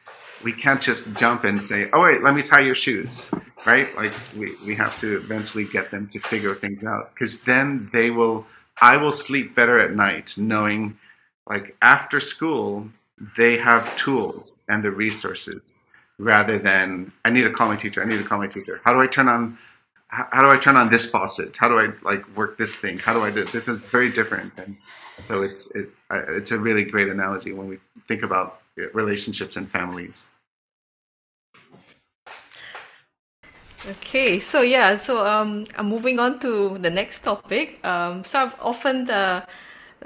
we can't just jump and say oh wait let me tie your shoes right? Like we, we have to eventually get them to figure things out. Because then they will i will sleep better at night knowing like after school they have tools and the resources rather than i need to call my teacher i need to call my teacher. How do i turn on how, do I turn on this faucet? How do I like work this thing? How do I do this? Is very different, and so it's it, it's a really great analogy when we think about relationships and families. Okay, so yeah, so um, I'm moving on to the next topic. Um, so I've often uh,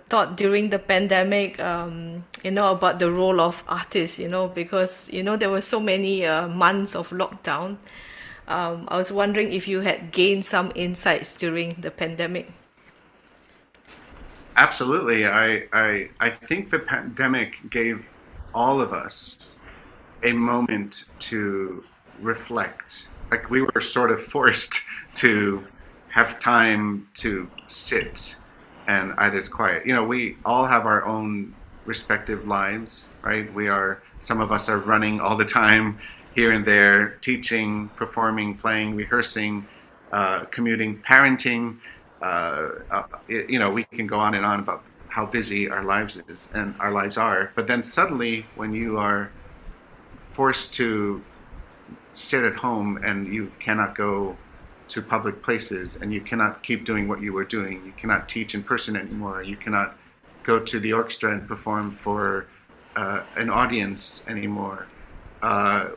thought during the pandemic, um, you know, about the role of artists, you know, because you know there were so many uh, months of lockdown. Um, I was wondering if you had gained some insights during the pandemic. Absolutely, I I I think the pandemic gave all of us a moment to reflect like we were sort of forced to have time to sit and either it's quiet. You know, we all have our own respective lives, right? We are some of us are running all the time here and there, teaching, performing, playing, rehearsing, uh, commuting, parenting. Uh, uh, it, you know, we can go on and on about how busy our lives is and our lives are. But then suddenly, when you are forced to sit at home and you cannot go to public places and you cannot keep doing what you were doing. You cannot teach in person anymore. You cannot go to the orchestra and perform for uh, an audience anymore. Uh,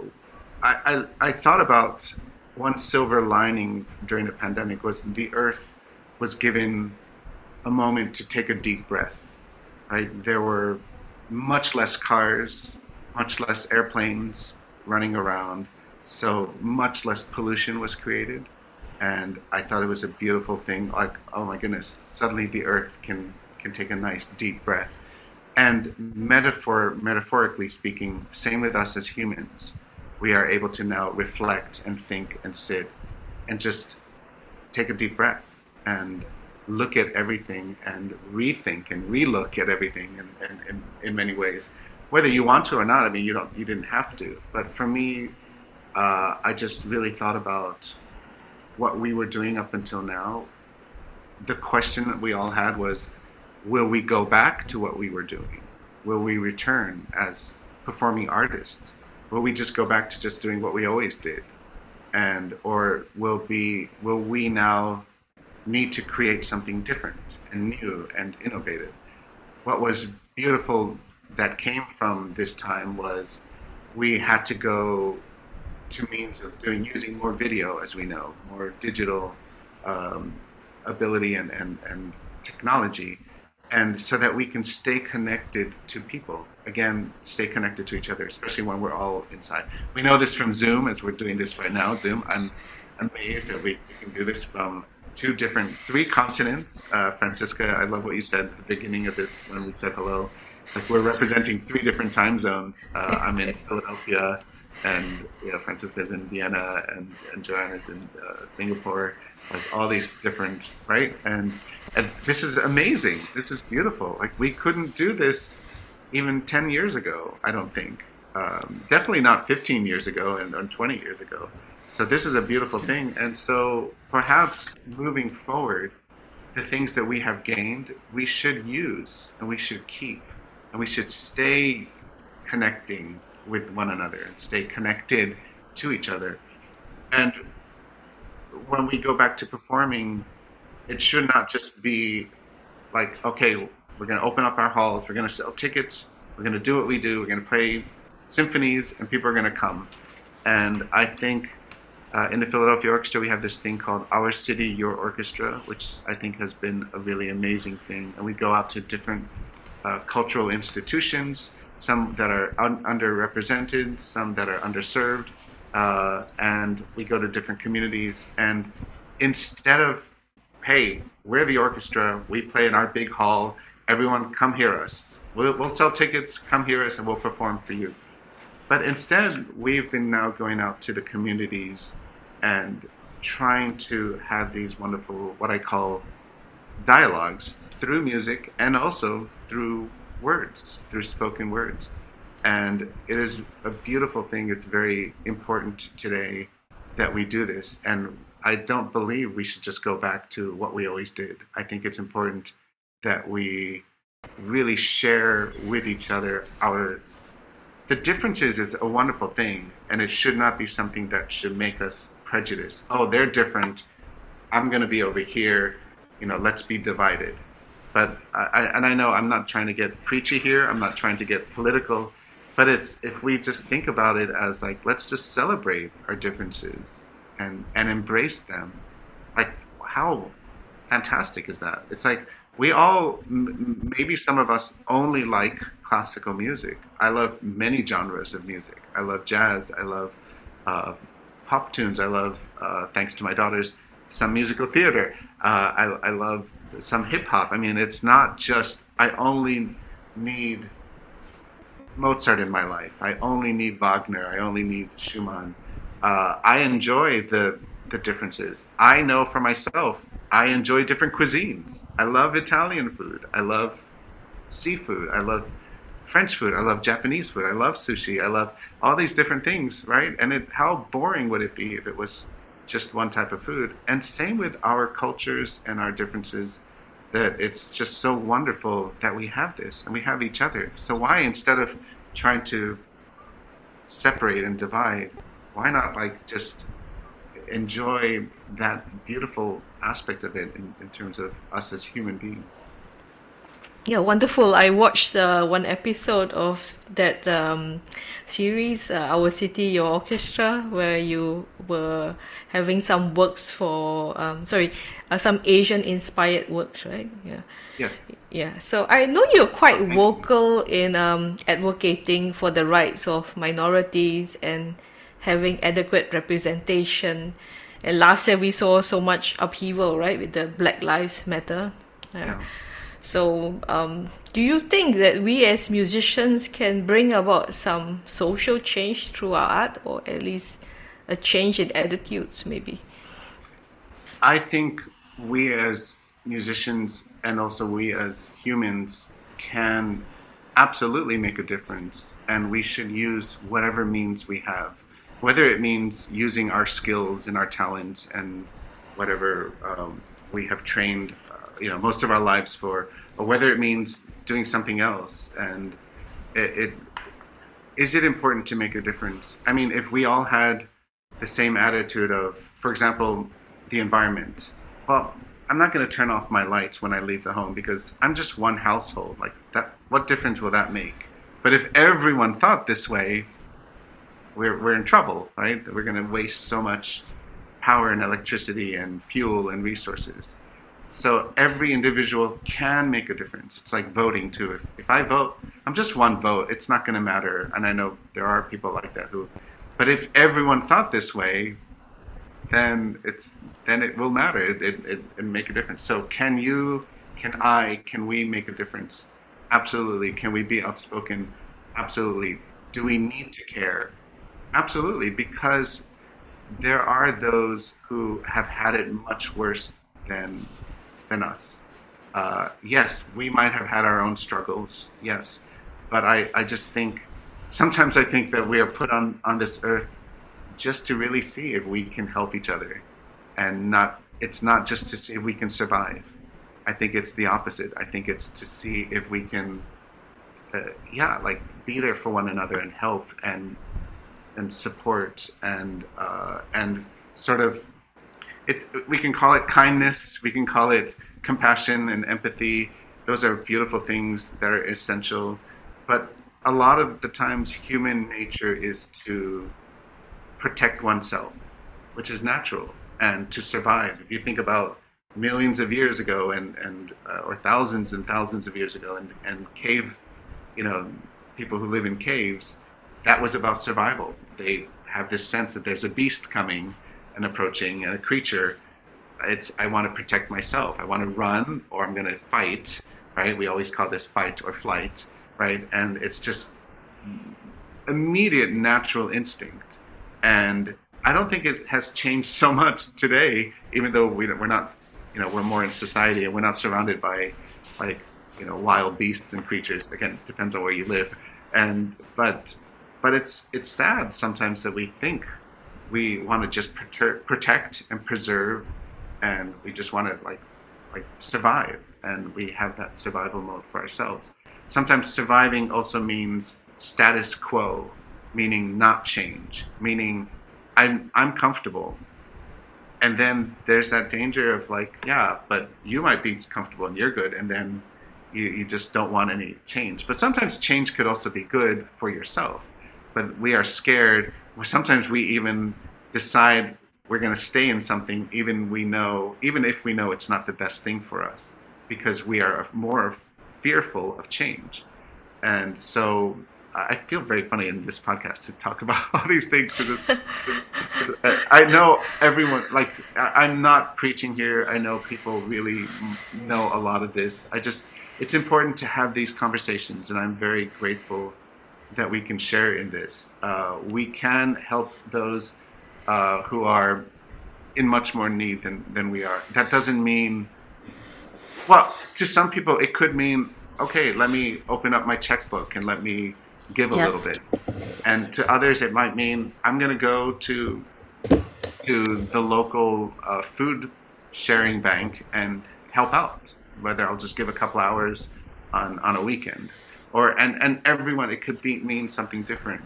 I, I, thought about one silver lining during the pandemic was the earth was given a moment to take a deep breath. Right, there were much less cars, much less airplanes running around so much less pollution was created and i thought it was a beautiful thing like oh my goodness suddenly the earth can can take a nice deep breath and metaphor metaphorically speaking same with us as humans we are able to now reflect and think and sit and just take a deep breath and look at everything and rethink and relook at everything in, in, in, in many ways whether you want to or not i mean you don't you didn't have to but for me uh, I just really thought about what we were doing up until now. The question that we all had was will we go back to what we were doing? Will we return as performing artists? Will we just go back to just doing what we always did? And or will be will we now need to create something different and new and innovative? What was beautiful that came from this time was we had to go to means of doing using more video, as we know, more digital um, ability and, and, and technology, and so that we can stay connected to people. Again, stay connected to each other, especially when we're all inside. We know this from Zoom, as we're doing this right now. Zoom, I'm amazed that we, can do this from two different, three continents. Uh, Francisca, I love what you said at the beginning of this when we said hello. Like we're representing three different time zones. Uh, I'm in Philadelphia and you know Francisca's in Vienna and, and Joanna's in uh, Singapore, like all these different right and and this is amazing. This is beautiful. Like we couldn't do this even ten years ago. I don't think. Um, definitely not 15 years ago and, and 20 years ago. So this is a beautiful thing. And so perhaps moving forward, the things that we have gained, we should use and we should keep and we should stay connecting with one another and stay connected to each other. And when we go back to performing, it should not just be like, okay, we're going to open up our halls, we're going to sell tickets, we're going to do what we do, we're going to play symphonies, and people are going to come. And I think uh, in the Philadelphia Orchestra, we have this thing called Our City, Your Orchestra, which I think has been a really amazing thing. And we go out to different uh, cultural institutions some that are un- underrepresented, some that are underserved, uh, and we go to different communities. And instead of, hey, we're the orchestra, we play in our big hall, everyone come hear us. We'll, we'll sell tickets, come hear us, and we'll perform for you. But instead, we've been now going out to the communities and trying to have these wonderful, what I call dialogues through music and also through words, through spoken words. And it is a beautiful thing. It's very important today that we do this. And I don't believe we should just go back to what we always did. I think it's important that we really share with each other our the differences is a wonderful thing and it should not be something that should make us prejudiced oh they're different I'm going to be over here. You know, let's be divided. But I, and I know I'm not trying to get preachy here. I'm not trying to get political. But it's if we just think about it as like let's just celebrate our differences and and embrace them. Like how fantastic is that? It's like we all m- maybe some of us only like classical music. I love many genres of music. I love jazz. I love uh, pop tunes. I love, uh, thanks to my daughters, some musical theater. Uh, I, I love some hip hop. I mean, it's not just I only need Mozart in my life. I only need Wagner. I only need Schumann. Uh, I enjoy the the differences. I know for myself. I enjoy different cuisines. I love Italian food. I love seafood. I love French food. I love Japanese food. I love sushi. I love all these different things, right? And it, how boring would it be if it was just one type of food? And same with our cultures and our differences that it's just so wonderful that we have this and we have each other. So why instead of trying to separate and divide, why not like just enjoy that beautiful aspect of it in, in terms of us as human beings? Yeah, wonderful. I watched uh, one episode of that um, series, uh, Our City, Your Orchestra, where you were having some works for, um, sorry, uh, some Asian inspired works, right? Yeah. Yes. Yeah. So I know you're quite vocal in um, advocating for the rights of minorities and having adequate representation. And last year we saw so much upheaval, right, with the Black Lives Matter. Yeah. yeah. So, um, do you think that we as musicians can bring about some social change through our art, or at least a change in attitudes, maybe? I think we as musicians and also we as humans can absolutely make a difference, and we should use whatever means we have, whether it means using our skills and our talents and whatever um, we have trained you know most of our lives for, or whether it means doing something else. And it, it is it important to make a difference? I mean, if we all had the same attitude of, for example, the environment. Well, I'm not going to turn off my lights when I leave the home because I'm just one household. Like that, what difference will that make? But if everyone thought this way, we're we're in trouble, right? We're going to waste so much power and electricity and fuel and resources. So every individual can make a difference. It's like voting too. If, if I vote, I'm just one vote. It's not going to matter. And I know there are people like that who, but if everyone thought this way, then it's then it will matter. It it, it, it make a difference. So can you, can I, can we make a difference? Absolutely. Can we be outspoken? Absolutely. Do we need to care? Absolutely, because there are those who have had it much worse than than us. Uh, yes, we might have had our own struggles, yes, but I, I just think sometimes I think that we are put on, on this earth just to really see if we can help each other and not it's not just to see if we can survive i think it's the opposite i think it's to see if we can uh, yeah like be there for one another and help and and support and uh, and sort of it's we can call it kindness, we can call it compassion and empathy. Those are beautiful things that are essential, but a lot of the times human nature is to protect oneself, which is natural, and to survive. If you think about millions of years ago and, and uh, or thousands and thousands of years ago and, and cave you know people who live in caves that was about survival they have this sense that there's a beast coming and approaching and a creature, it's I want to protect myself. I want to run or I'm going to fight. Right? We always call this fight or flight. Right? And it's just immediate natural instinct. And I don't think it has changed so much today, even though we, we're not, you know, we're more in society and we're not surrounded by like, you know, wild beasts and creatures. Again, depends on where you live. And but but it's it's sad sometimes that we think we want to just protect and preserve, and we just want to like like survive, and we have that survival mode for ourselves. Sometimes surviving also means status quo, meaning not change, meaning I'm I'm comfortable, and then there's that danger of like, yeah, but you might be comfortable and you're good, and then you, you just don't want any change. But sometimes change could also be good for yourself. But we are scared. Sometimes we even decide we're going to stay in something, even we know, even if we know it's not the best thing for us, because we are more fearful of change. And so I feel very funny in this podcast to talk about all these things because I know everyone like I'm not preaching here. I know people really know a lot of this. I just it's important to have these conversations, and I'm very grateful that we can share in this. Uh, we can help those uh, who are in much more need than, than we are. That doesn't mean, well, to some people, it could mean, okay, let me open up my checkbook and let me give a yes. little bit. And to others, it might mean I'm going to go to to the local uh, food sharing bank and help out. Whether I'll just give a couple hours on, on a weekend, or and and everyone, it could be mean something different.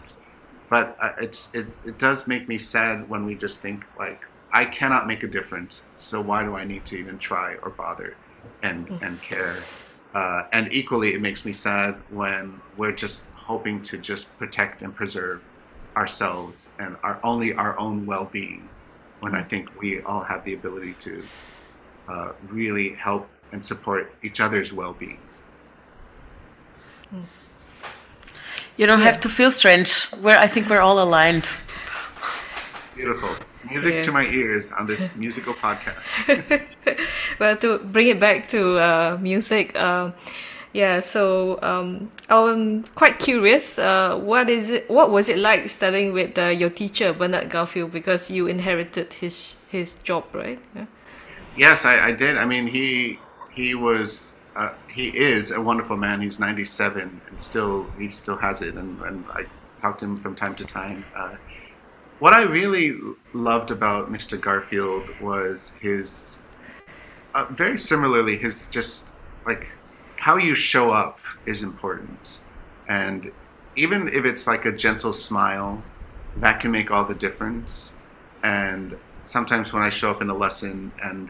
But uh, it's it, it does make me sad when we just think like I cannot make a difference, so why do I need to even try or bother and mm. and care? Uh, and equally, it makes me sad when we're just hoping to just protect and preserve ourselves and our only our own well-being when I think we all have the ability to uh, really help and support each other's well-beings. You don't yeah. have to feel strange. We're, I think we're all aligned. Beautiful. Music yeah. to my ears on this musical podcast. well, to bring it back to uh, music, uh, yeah, so um, I'm quite curious. Uh, what is it? What was it like studying with uh, your teacher Bernard Garfield? Because you inherited his his job, right? Yeah. Yes, I, I did. I mean, he he was uh, he is a wonderful man. He's 97 and still he still has it, and, and I talk to him from time to time. Uh, what I really loved about Mr. Garfield was his uh, very similarly his just like how you show up is important. And even if it's like a gentle smile, that can make all the difference. And sometimes when I show up in a lesson and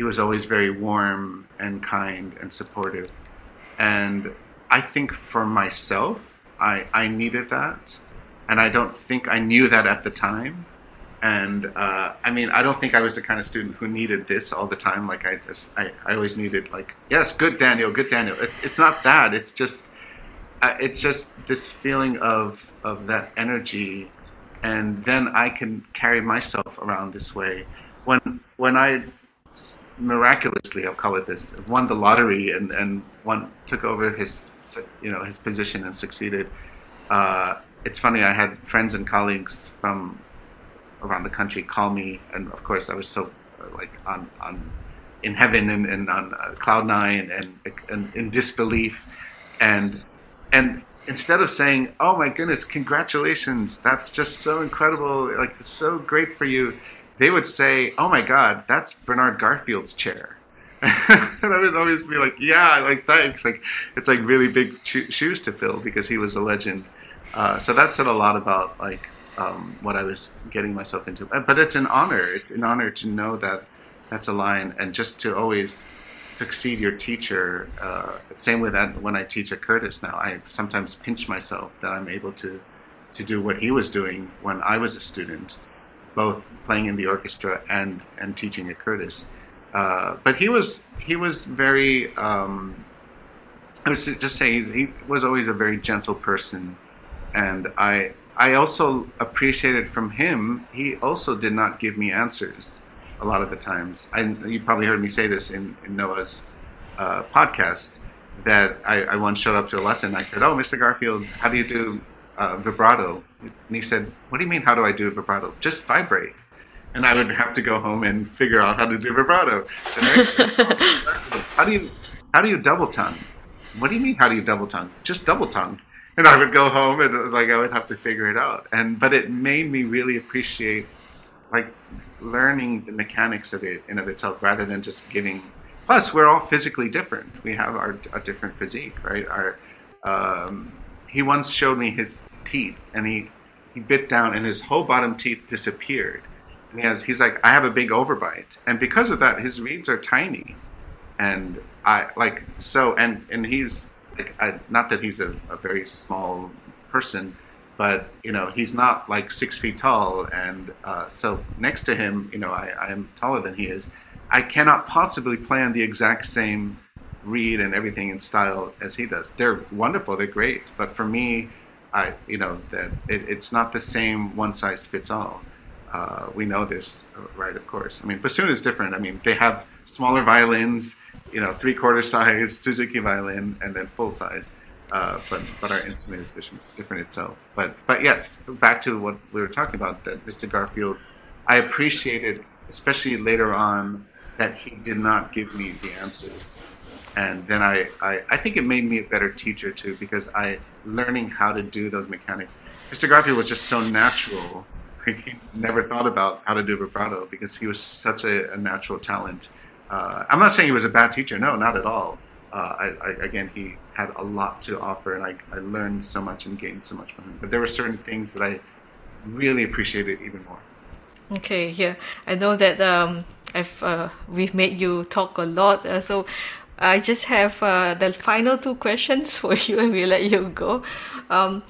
he was always very warm and kind and supportive. And I think for myself, I, I needed that. And I don't think I knew that at the time. And uh, I mean, I don't think I was the kind of student who needed this all the time. Like I just, I, I always needed like, yes, good Daniel, good Daniel. It's it's not that. It's just, uh, it's just this feeling of of that energy, and then I can carry myself around this way. When when I miraculously, I'll call it this, won the lottery and and one took over his you know his position and succeeded. Uh, it's funny. I had friends and colleagues from around the country call me, and of course I was so uh, like on on in heaven and, and on uh, cloud nine and, and in disbelief, and and instead of saying, "Oh my goodness, congratulations, that's just so incredible, like so great for you," they would say, "Oh my God, that's Bernard Garfield's chair." and I would always be like, "Yeah, like thanks." Like it's like really big shoes to fill because he was a legend. Uh, so that said a lot about like um, what I was getting myself into. But it's an honor. It's an honor to know that that's a line, and just to always succeed your teacher. Uh, same with that when I teach at Curtis now. I sometimes pinch myself that I'm able to to do what he was doing when I was a student, both playing in the orchestra and and teaching at Curtis. Uh, but he was he was very. Um, I would just say he was always a very gentle person, and I I also appreciated from him, he also did not give me answers a lot of the times. I, you probably heard me say this in, in Noah's uh, podcast that I, I, once showed up to a lesson. I said, Oh, Mr. Garfield, how do you do uh, vibrato? And he said, What do you mean, how do I do vibrato? Just vibrate. And I would have to go home and figure out how to do vibrato. how do you how do you double tongue? What do you mean? How do you double tongue? Just double tongue and I would go home and like I would have to figure it out. And but it made me really appreciate like learning the mechanics of it in of itself rather than just giving. Plus, we're all physically different. We have our a different physique, right? Our um, he once showed me his teeth, and he he bit down, and his whole bottom teeth disappeared. And he has, he's like, I have a big overbite, and because of that, his reeds are tiny, and I like so, and and he's like, I, not that he's a, a very small person, but you know he's not like six feet tall, and uh, so next to him, you know, I, I am taller than he is. I cannot possibly play on the exact same reed and everything in style as he does. They're wonderful, they're great, but for me, I you know that it, it's not the same one size fits all. Uh, we know this, right? Of course. I mean, bassoon is different. I mean, they have smaller violins, you know, three quarter size Suzuki violin, and then full size. Uh, but but our instrument is different itself. But but yes, back to what we were talking about. That Mr. Garfield, I appreciated, especially later on, that he did not give me the answers and then I, I, I think it made me a better teacher too because I learning how to do those mechanics. Mr. Garfield was just so natural. he never thought about how to do vibrato because he was such a, a natural talent. Uh, I'm not saying he was a bad teacher. No, not at all. Uh, I, I, again, he had a lot to offer, and I, I learned so much and gained so much from him. But there were certain things that I really appreciated even more. Okay, yeah, I know that um, I've uh, we've made you talk a lot. Uh, so I just have uh, the final two questions for you and we'll let you go. Um,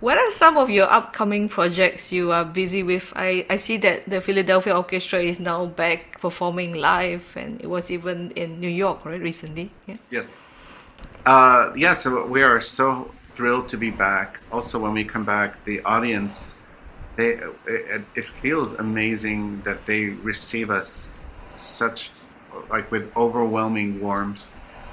what are some of your upcoming projects you are busy with? I, I see that the Philadelphia Orchestra is now back performing live and it was even in New York, right, recently? Yeah. Yes. Uh, yeah, so we are so thrilled to be back. Also, when we come back, the audience, they, it, it feels amazing that they receive us such like with overwhelming warmth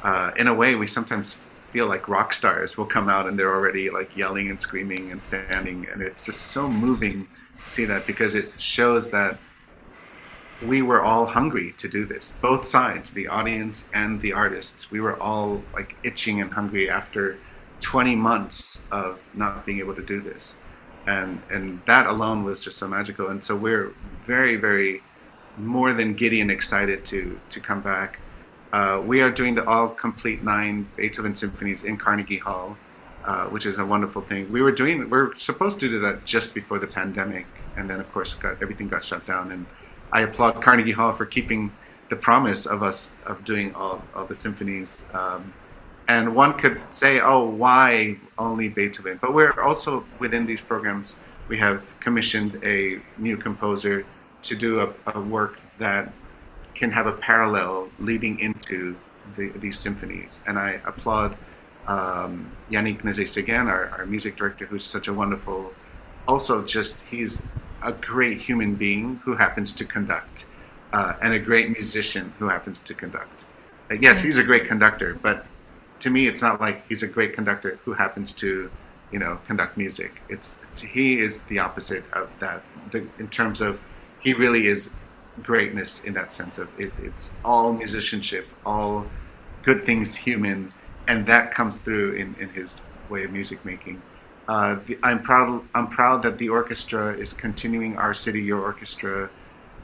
uh, in a way, we sometimes feel like rock stars will come out and they're already like yelling and screaming and standing, and it's just so moving to see that because it shows that we were all hungry to do this. Both sides, the audience and the artists, we were all like itching and hungry after 20 months of not being able to do this. And, and that alone was just so magical. And so we're very, very more than giddy and excited to, to come back uh, we are doing the all complete nine Beethoven symphonies in Carnegie Hall, uh, which is a wonderful thing. We were doing, we are supposed to do that just before the pandemic, and then of course got, everything got shut down. And I applaud Carnegie Hall for keeping the promise of us of doing all, all the symphonies. Um, and one could say, oh, why only Beethoven? But we're also within these programs, we have commissioned a new composer to do a, a work that can have a parallel leading into the, these symphonies. And I applaud um, Yannick Nézet-Séguin, our, our music director, who's such a wonderful, also just, he's a great human being who happens to conduct, uh, and a great musician who happens to conduct. Uh, yes, he's a great conductor, but to me, it's not like he's a great conductor who happens to, you know, conduct music. It's he is the opposite of that. The, in terms of, he really is greatness in that sense of it, it's all musicianship, all good things human, and that comes through in, in his way of music making. Uh, the, I'm proud. I'm proud that the orchestra is continuing our city, your orchestra,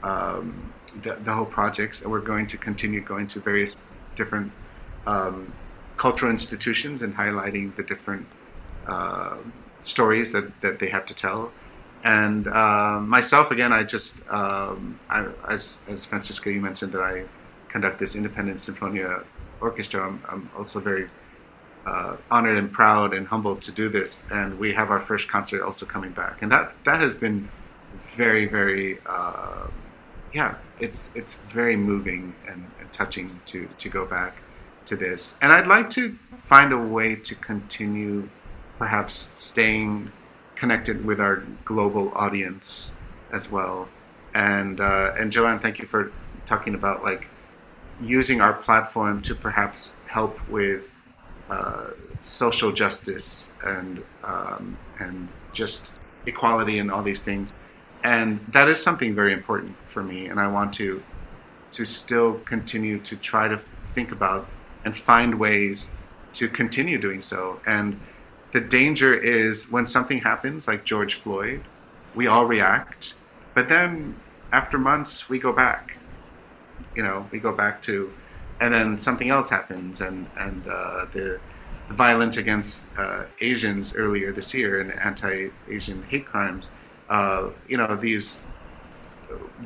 um, the, the, whole projects, and we're going to continue going to various different um, cultural institutions and highlighting the different uh, stories that, that they have to tell and uh, myself again i just um, I, as, as Francisca you mentioned that i conduct this Independence Sinfonia orchestra i'm, I'm also very uh, honored and proud and humbled to do this. And we have our first concert also coming back. And that that has been very very uh, yeah it's it's very moving and, and touching to to go back to this. And i'd like to find a way to continue perhaps staying connected with our global audience as well. And uh, and Joanne, thank you for talking about like using our platform to perhaps help with uh, social justice and um, and just equality and all these things. And that is something very important for me, and I want to to still continue to try to think about and find ways to continue doing so. And the danger is when something happens, like George Floyd, we all react, but then after months we go back. You know, we go back to, and then something else happens, and and uh, the, the, violence against uh, Asians earlier this year and anti-Asian hate crimes. Uh, you know, these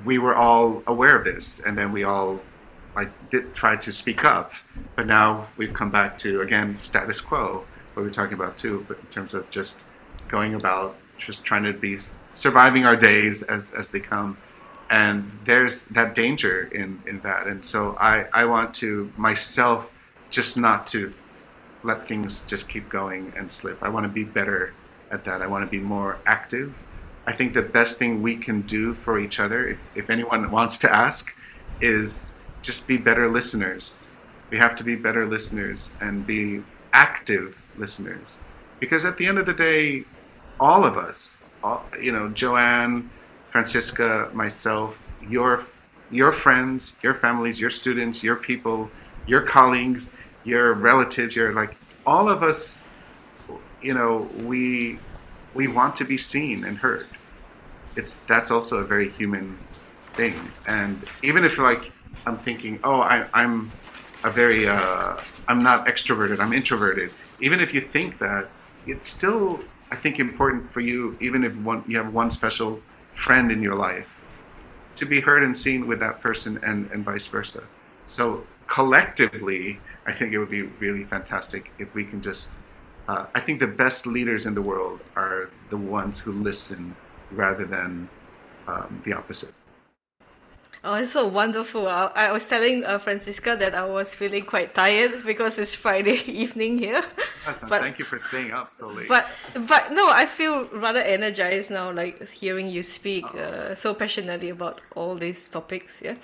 we were all aware of this, and then we all I did try to speak up, but now we've come back to again status quo, what we're talking about too, but in terms of just going about just trying to be surviving our days as as they come, and there's that danger in in that, and so I I want to myself just not to let things just keep going and slip. I want to be better at that. I want to be more active. I think the best thing we can do for each other, if, if anyone wants to ask, is just be better listeners. We have to be better listeners and be active listeners. Because at the end of the day, all of us, all, you know, Joanne, Francisca, myself, your your friends, your families, your students, your people, your colleagues, your relatives, your like all of us, you know, we we want to be seen and heard. It's that's also a very human thing. And even if like I'm thinking, oh, I, I'm a very uh, I'm not extroverted, I'm introverted. Even if you think that, it's still I think important for you, even if one you have one special friend in your life, to be heard and seen with that person, and and vice versa. So collectively, I think it would be really fantastic if we can just. Uh, I think the best leaders in the world are the ones who listen rather than um, the opposite. Oh, it's so wonderful. I, I was telling uh, Francisca that I was feeling quite tired because it's Friday evening here. Yes, but, thank you for staying up so late. But but no, I feel rather energized now, like hearing you speak uh, so passionately about all these topics. Yeah.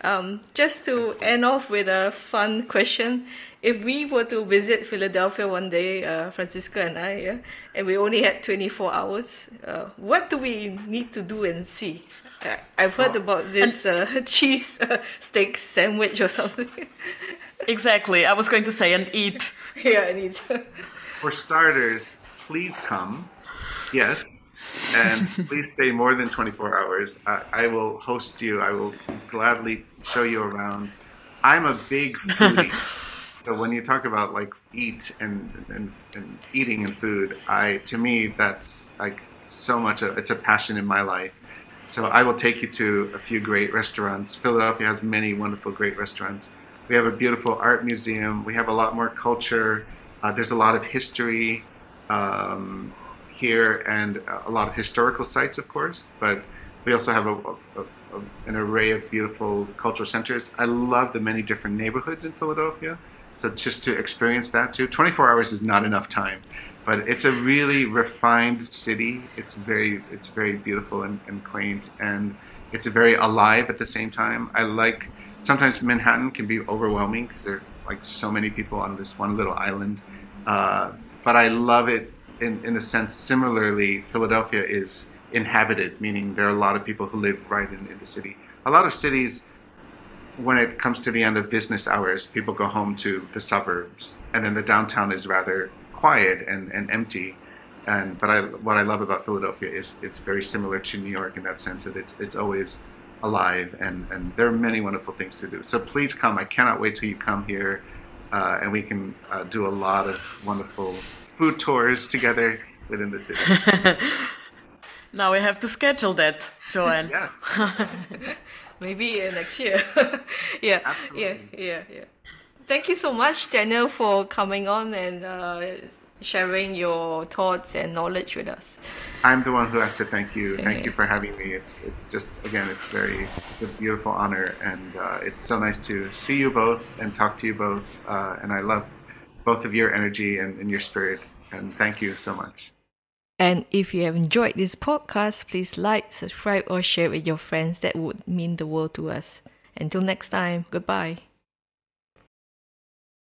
Um, just to end off with a fun question, if we were to visit Philadelphia one day, uh, Francisca and I, yeah, and we only had 24 hours, uh, what do we need to do and see? I've heard oh. about this uh, cheese uh, steak sandwich or something. exactly. I was going to say and eat. yeah, and eat. For starters, please come. Yes. And please stay more than 24 hours. I, I will host you. I will gladly show you around. I'm a big foodie. So when you talk about like eat and, and, and eating and food, I to me that's like so much. A, it's a passion in my life so I will take you to a few great restaurants. Philadelphia has many wonderful, great restaurants. We have a beautiful art museum. We have a lot more culture. Uh, there's a lot of history um, here and a lot of historical sites, of course. But we also have a, a, an array of beautiful cultural centers. I love the many different neighborhoods in Philadelphia. So just to experience that too, 24 hours is not enough time but it's a really refined city. It's very it's very beautiful and, and quaint, and it's very alive at the same time. I like sometimes Manhattan can be overwhelming because there are like so many people on this one little island, uh, but I love it in in a sense. Similarly, Philadelphia is inhabited, meaning there are a lot of people who live right in, in the city. A lot of cities when it comes to the end of business hours, people go home to the suburbs, and then the downtown is rather quiet and, and empty. And but I what I love about Philadelphia is it's very similar to New York in that sense that it's it's always alive and and there are many wonderful things to do. So please come. I cannot wait till you come here, uh, and we can uh, do a lot of wonderful food tours together within the city. now we have to schedule that, Joanne. yes. Maybe uh, next year. yeah. Absolutely. Yeah. Yeah. Yeah thank you so much, Daniel, for coming on and uh, sharing your thoughts and knowledge with us. I'm the one who has to thank you. Thank you for having me. It's it's just again, it's very it's a beautiful honor, and uh, it's so nice to see you both and talk to you both. Uh, and I love both of your energy and, and your spirit. And thank you so much. And if you have enjoyed this podcast, please like, subscribe, or share with your friends. That would mean the world to us. Until next time, goodbye.